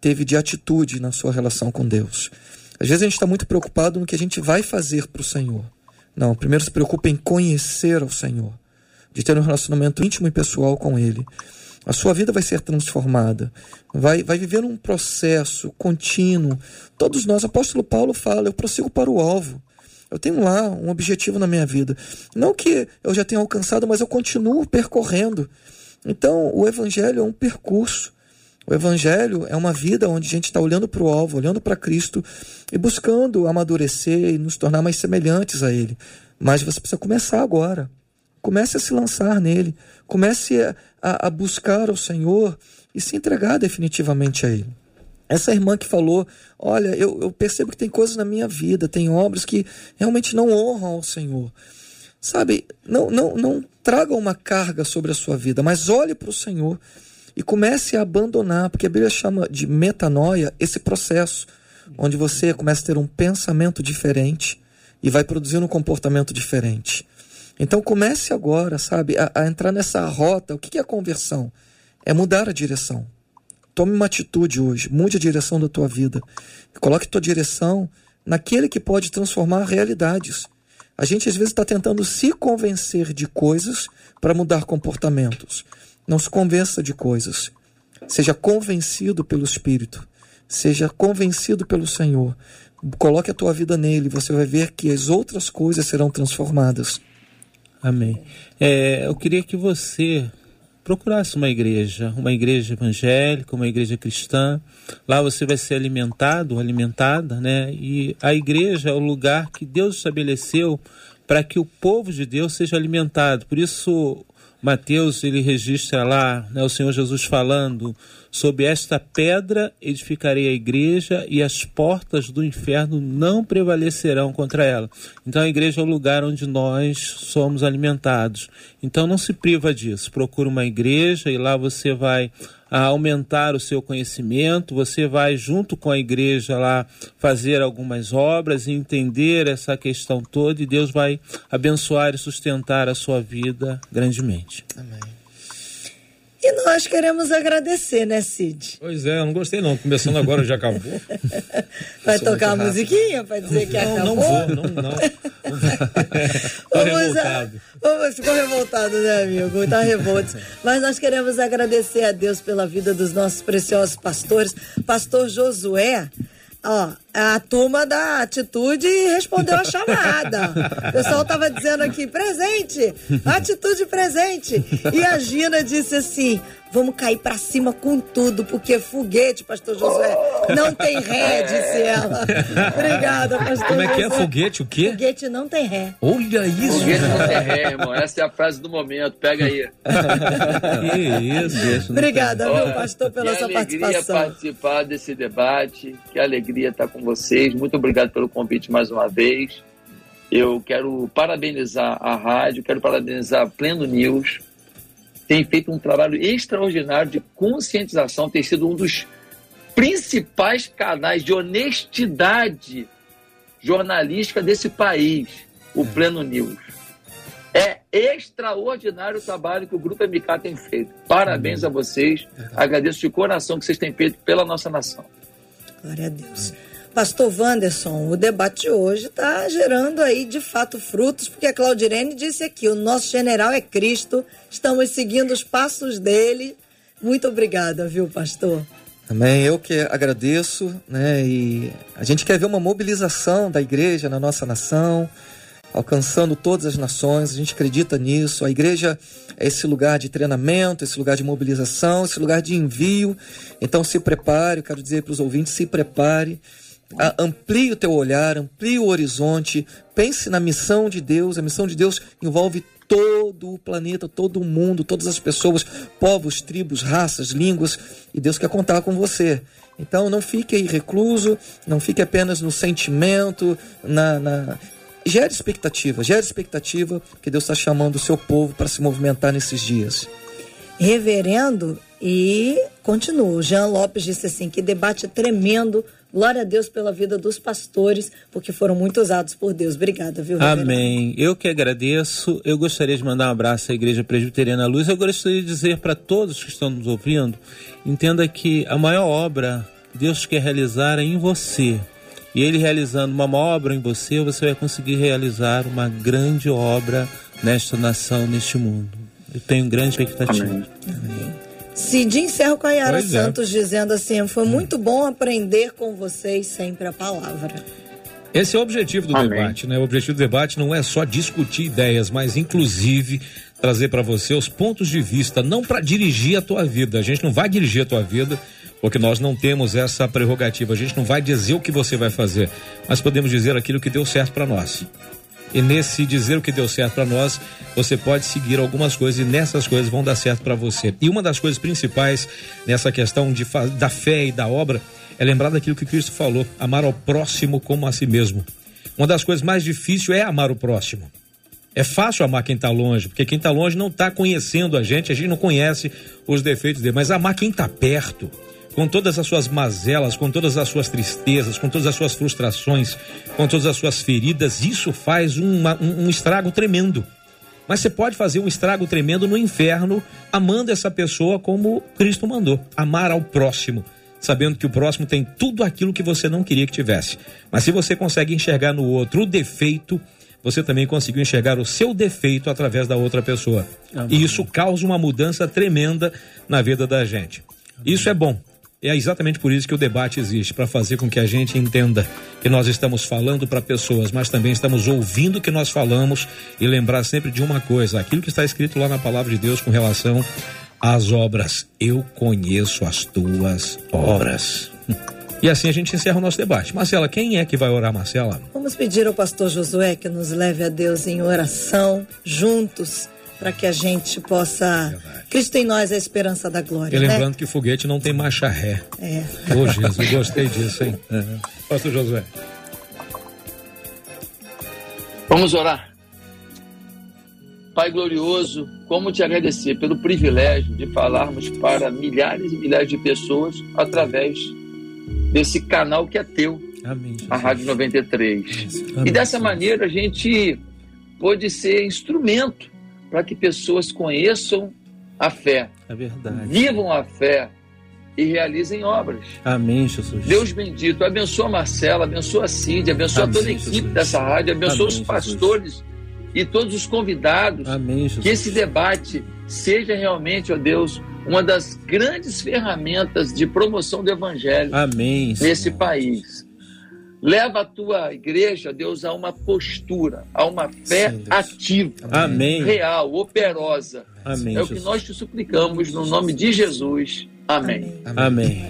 [SPEAKER 6] teve de atitude na sua relação com Deus. Às vezes a gente está muito preocupado no que a gente vai fazer para o Senhor. Não, primeiro se preocupe em conhecer ao Senhor, de ter um relacionamento íntimo e pessoal com Ele. A sua vida vai ser transformada, vai, vai viver um processo contínuo. Todos nós, o apóstolo Paulo fala, eu prossigo para o alvo. Eu tenho lá um objetivo na minha vida. Não que eu já tenha alcançado, mas eu continuo percorrendo. Então, o Evangelho é um percurso. O Evangelho é uma vida onde a gente está olhando para o alvo, olhando para Cristo e buscando amadurecer e nos tornar mais semelhantes a Ele. Mas você precisa começar agora. Comece a se lançar nele. Comece a, a, buscar o Senhor e se entregar definitivamente a Ele. Essa irmã que falou: Olha, eu, eu percebo que tem coisas na minha vida, tem obras que realmente não honram ao Senhor. Sabe, não, não, não traga uma carga sobre a sua vida, mas olhe para o Senhor e comece a abandonar, porque a Bíblia chama de metanoia esse processo, onde você começa a ter um pensamento diferente e vai produzindo um comportamento diferente. Então comece agora, sabe, a, a entrar nessa rota. O que é conversão? É mudar a direção. Tome uma atitude hoje, mude a direção da tua vida. Coloque tua direção naquele que pode transformar realidades. A gente às vezes está tentando se convencer de coisas para mudar comportamentos. Não se convença de coisas. Seja convencido pelo Espírito. Seja convencido pelo Senhor. Coloque a tua vida nele. Você vai ver que as outras coisas serão transformadas.
[SPEAKER 5] Amém. É, eu queria que você procurasse uma igreja, uma igreja evangélica, uma igreja cristã. Lá você vai ser alimentado, alimentada, né? E a igreja é o lugar que Deus estabeleceu para que o povo de Deus seja alimentado. Por isso Mateus ele registra lá né, o Senhor Jesus falando sobre esta pedra edificarei a igreja e as portas do inferno não prevalecerão contra ela. Então a igreja é o lugar onde nós somos alimentados. Então não se priva disso. Procura uma igreja e lá você vai a aumentar o seu conhecimento, você vai junto com a igreja lá fazer algumas obras e entender essa questão toda e Deus vai abençoar e sustentar a sua vida grandemente. Amém.
[SPEAKER 3] E nós queremos agradecer, né, Cid?
[SPEAKER 2] Pois é, eu não gostei não. Começando agora já acabou.
[SPEAKER 3] Vai tocar a musiquinha para dizer que
[SPEAKER 2] não,
[SPEAKER 3] acabou?
[SPEAKER 2] Não vou, não, não.
[SPEAKER 3] vamos, revoltado. Vamos, ficou revoltado, né, amigo? Tá revolto. Mas nós queremos agradecer a Deus pela vida dos nossos preciosos pastores. Pastor Josué, ó, a turma da atitude respondeu a chamada. O pessoal tava dizendo aqui, presente, atitude presente. E a Gina disse assim: vamos cair para cima com tudo, porque foguete, pastor Josué, não tem ré, disse ela. Obrigada, pastor
[SPEAKER 2] Como é que é foguete? O quê?
[SPEAKER 3] Foguete não tem ré.
[SPEAKER 2] Olha isso,
[SPEAKER 4] Foguete não tem ré, irmão. Essa é a frase do momento. Pega aí.
[SPEAKER 5] que isso,
[SPEAKER 3] Obrigada,
[SPEAKER 4] Olha,
[SPEAKER 3] meu pastor, pela
[SPEAKER 4] que
[SPEAKER 3] sua
[SPEAKER 4] alegria
[SPEAKER 3] participação.
[SPEAKER 4] participar desse debate. Que alegria estar com vocês. Muito obrigado pelo convite mais uma vez. Eu quero parabenizar a rádio, quero parabenizar a Pleno News. Tem feito um trabalho extraordinário de conscientização, tem sido um dos principais canais de honestidade jornalística desse país, o Pleno News. É extraordinário o trabalho que o Grupo MK tem feito. Parabéns a vocês. Agradeço de coração que vocês têm feito pela nossa nação.
[SPEAKER 3] Glória a Deus. Pastor Wanderson, o debate de hoje está gerando aí de fato frutos, porque a Claudirene disse aqui: o nosso general é Cristo, estamos seguindo os passos dele. Muito obrigada, viu, pastor?
[SPEAKER 6] Amém. Eu que agradeço, né? E a gente quer ver uma mobilização da igreja na nossa nação, alcançando todas as nações. A gente acredita nisso. A igreja é esse lugar de treinamento, esse lugar de mobilização, esse lugar de envio. Então se prepare, eu quero dizer para os ouvintes, se prepare. A- Amplie o teu olhar, amplie o horizonte, pense na missão de Deus. A missão de Deus envolve todo o planeta, todo o mundo, todas as pessoas, povos, tribos, raças, línguas, e Deus quer contar com você. Então não fique aí recluso, não fique apenas no sentimento, na, na... gere expectativa, gere expectativa que Deus está chamando o seu povo para se movimentar nesses dias.
[SPEAKER 3] Reverendo, e continua. O Jean Lopes disse assim: que debate tremendo. Glória a Deus pela vida dos pastores, porque foram muito usados por Deus. Obrigada, viu, reverendo?
[SPEAKER 5] Amém. Eu que agradeço. Eu gostaria de mandar um abraço à Igreja Presbiteriana Luz. Eu gostaria de dizer para todos que estão nos ouvindo, entenda que a maior obra Deus quer realizar é em você. E ele realizando uma obra em você, você vai conseguir realizar uma grande obra nesta nação, neste mundo. Eu tenho grande expectativa. Amém. Amém.
[SPEAKER 3] Cid encerro com a Yara pois é. Santos é. dizendo assim: foi muito bom aprender com vocês sempre a palavra.
[SPEAKER 2] Esse é o objetivo do Amém. debate, né? O objetivo do debate não é só discutir ideias, mas inclusive trazer para você os pontos de vista, não para dirigir a tua vida. A gente não vai dirigir a tua vida, porque nós não temos essa prerrogativa. A gente não vai dizer o que você vai fazer, mas podemos dizer aquilo que deu certo para nós. E nesse dizer o que deu certo para nós, você pode seguir algumas coisas e nessas coisas vão dar certo para você. E uma das coisas principais nessa questão de, da fé e da obra é lembrar daquilo que Cristo falou: amar ao próximo como a si mesmo. Uma das coisas mais difíceis é amar o próximo. É fácil amar quem está longe, porque quem está longe não está conhecendo a gente, a gente não conhece os defeitos dele, mas amar quem está perto, com todas as suas mazelas, com todas as suas tristezas, com todas as suas frustrações, com todas as suas feridas, isso faz uma, um, um estrago tremendo. Mas você pode fazer um estrago tremendo no inferno amando essa pessoa como Cristo mandou, amar ao próximo sabendo que o próximo tem tudo aquilo que você não queria que tivesse. Mas se você consegue enxergar no outro o defeito, você também conseguiu enxergar o seu defeito através da outra pessoa. Amém. E isso causa uma mudança tremenda na vida da gente. Amém. Isso é bom. É exatamente por isso que o debate existe, para fazer com que a gente entenda que nós estamos falando para pessoas, mas também estamos ouvindo o que nós falamos e lembrar sempre de uma coisa: aquilo que está escrito lá na palavra de Deus com relação as obras. Eu conheço as tuas obras. E assim a gente encerra o nosso debate. Marcela, quem é que vai orar, Marcela?
[SPEAKER 3] Vamos pedir ao pastor Josué que nos leve a Deus em oração, juntos, para que a gente possa. Verdade. Cristo em nós é a esperança da glória.
[SPEAKER 2] E né? lembrando né? que foguete não tem marcha ré. É. Ô, Jesus, gostei disso, hein? É. Pastor Josué.
[SPEAKER 4] Vamos orar. Pai glorioso, como te agradecer pelo privilégio de falarmos para milhares e milhares de pessoas através desse canal que é teu, Amém, a Rádio 93. Amém, e dessa maneira a gente pode ser instrumento para que pessoas conheçam a fé,
[SPEAKER 5] é
[SPEAKER 4] vivam a fé e realizem obras.
[SPEAKER 5] Amém, Jesus.
[SPEAKER 4] Deus bendito, abençoa a Marcela, abençoa a Cid, abençoa Amém, toda a equipe Jesus. dessa rádio, abençoa Amém, os pastores. Jesus e todos os convidados.
[SPEAKER 5] Amém,
[SPEAKER 4] que esse debate seja realmente, ó Deus, uma das grandes ferramentas de promoção do evangelho
[SPEAKER 5] Amém,
[SPEAKER 4] nesse país. Leva a tua igreja, Deus, a uma postura, a uma fé Sim, ativa,
[SPEAKER 5] Amém.
[SPEAKER 4] real, operosa.
[SPEAKER 5] Amém,
[SPEAKER 4] é o que nós te suplicamos no nome de Jesus. Amém.
[SPEAKER 5] Amém.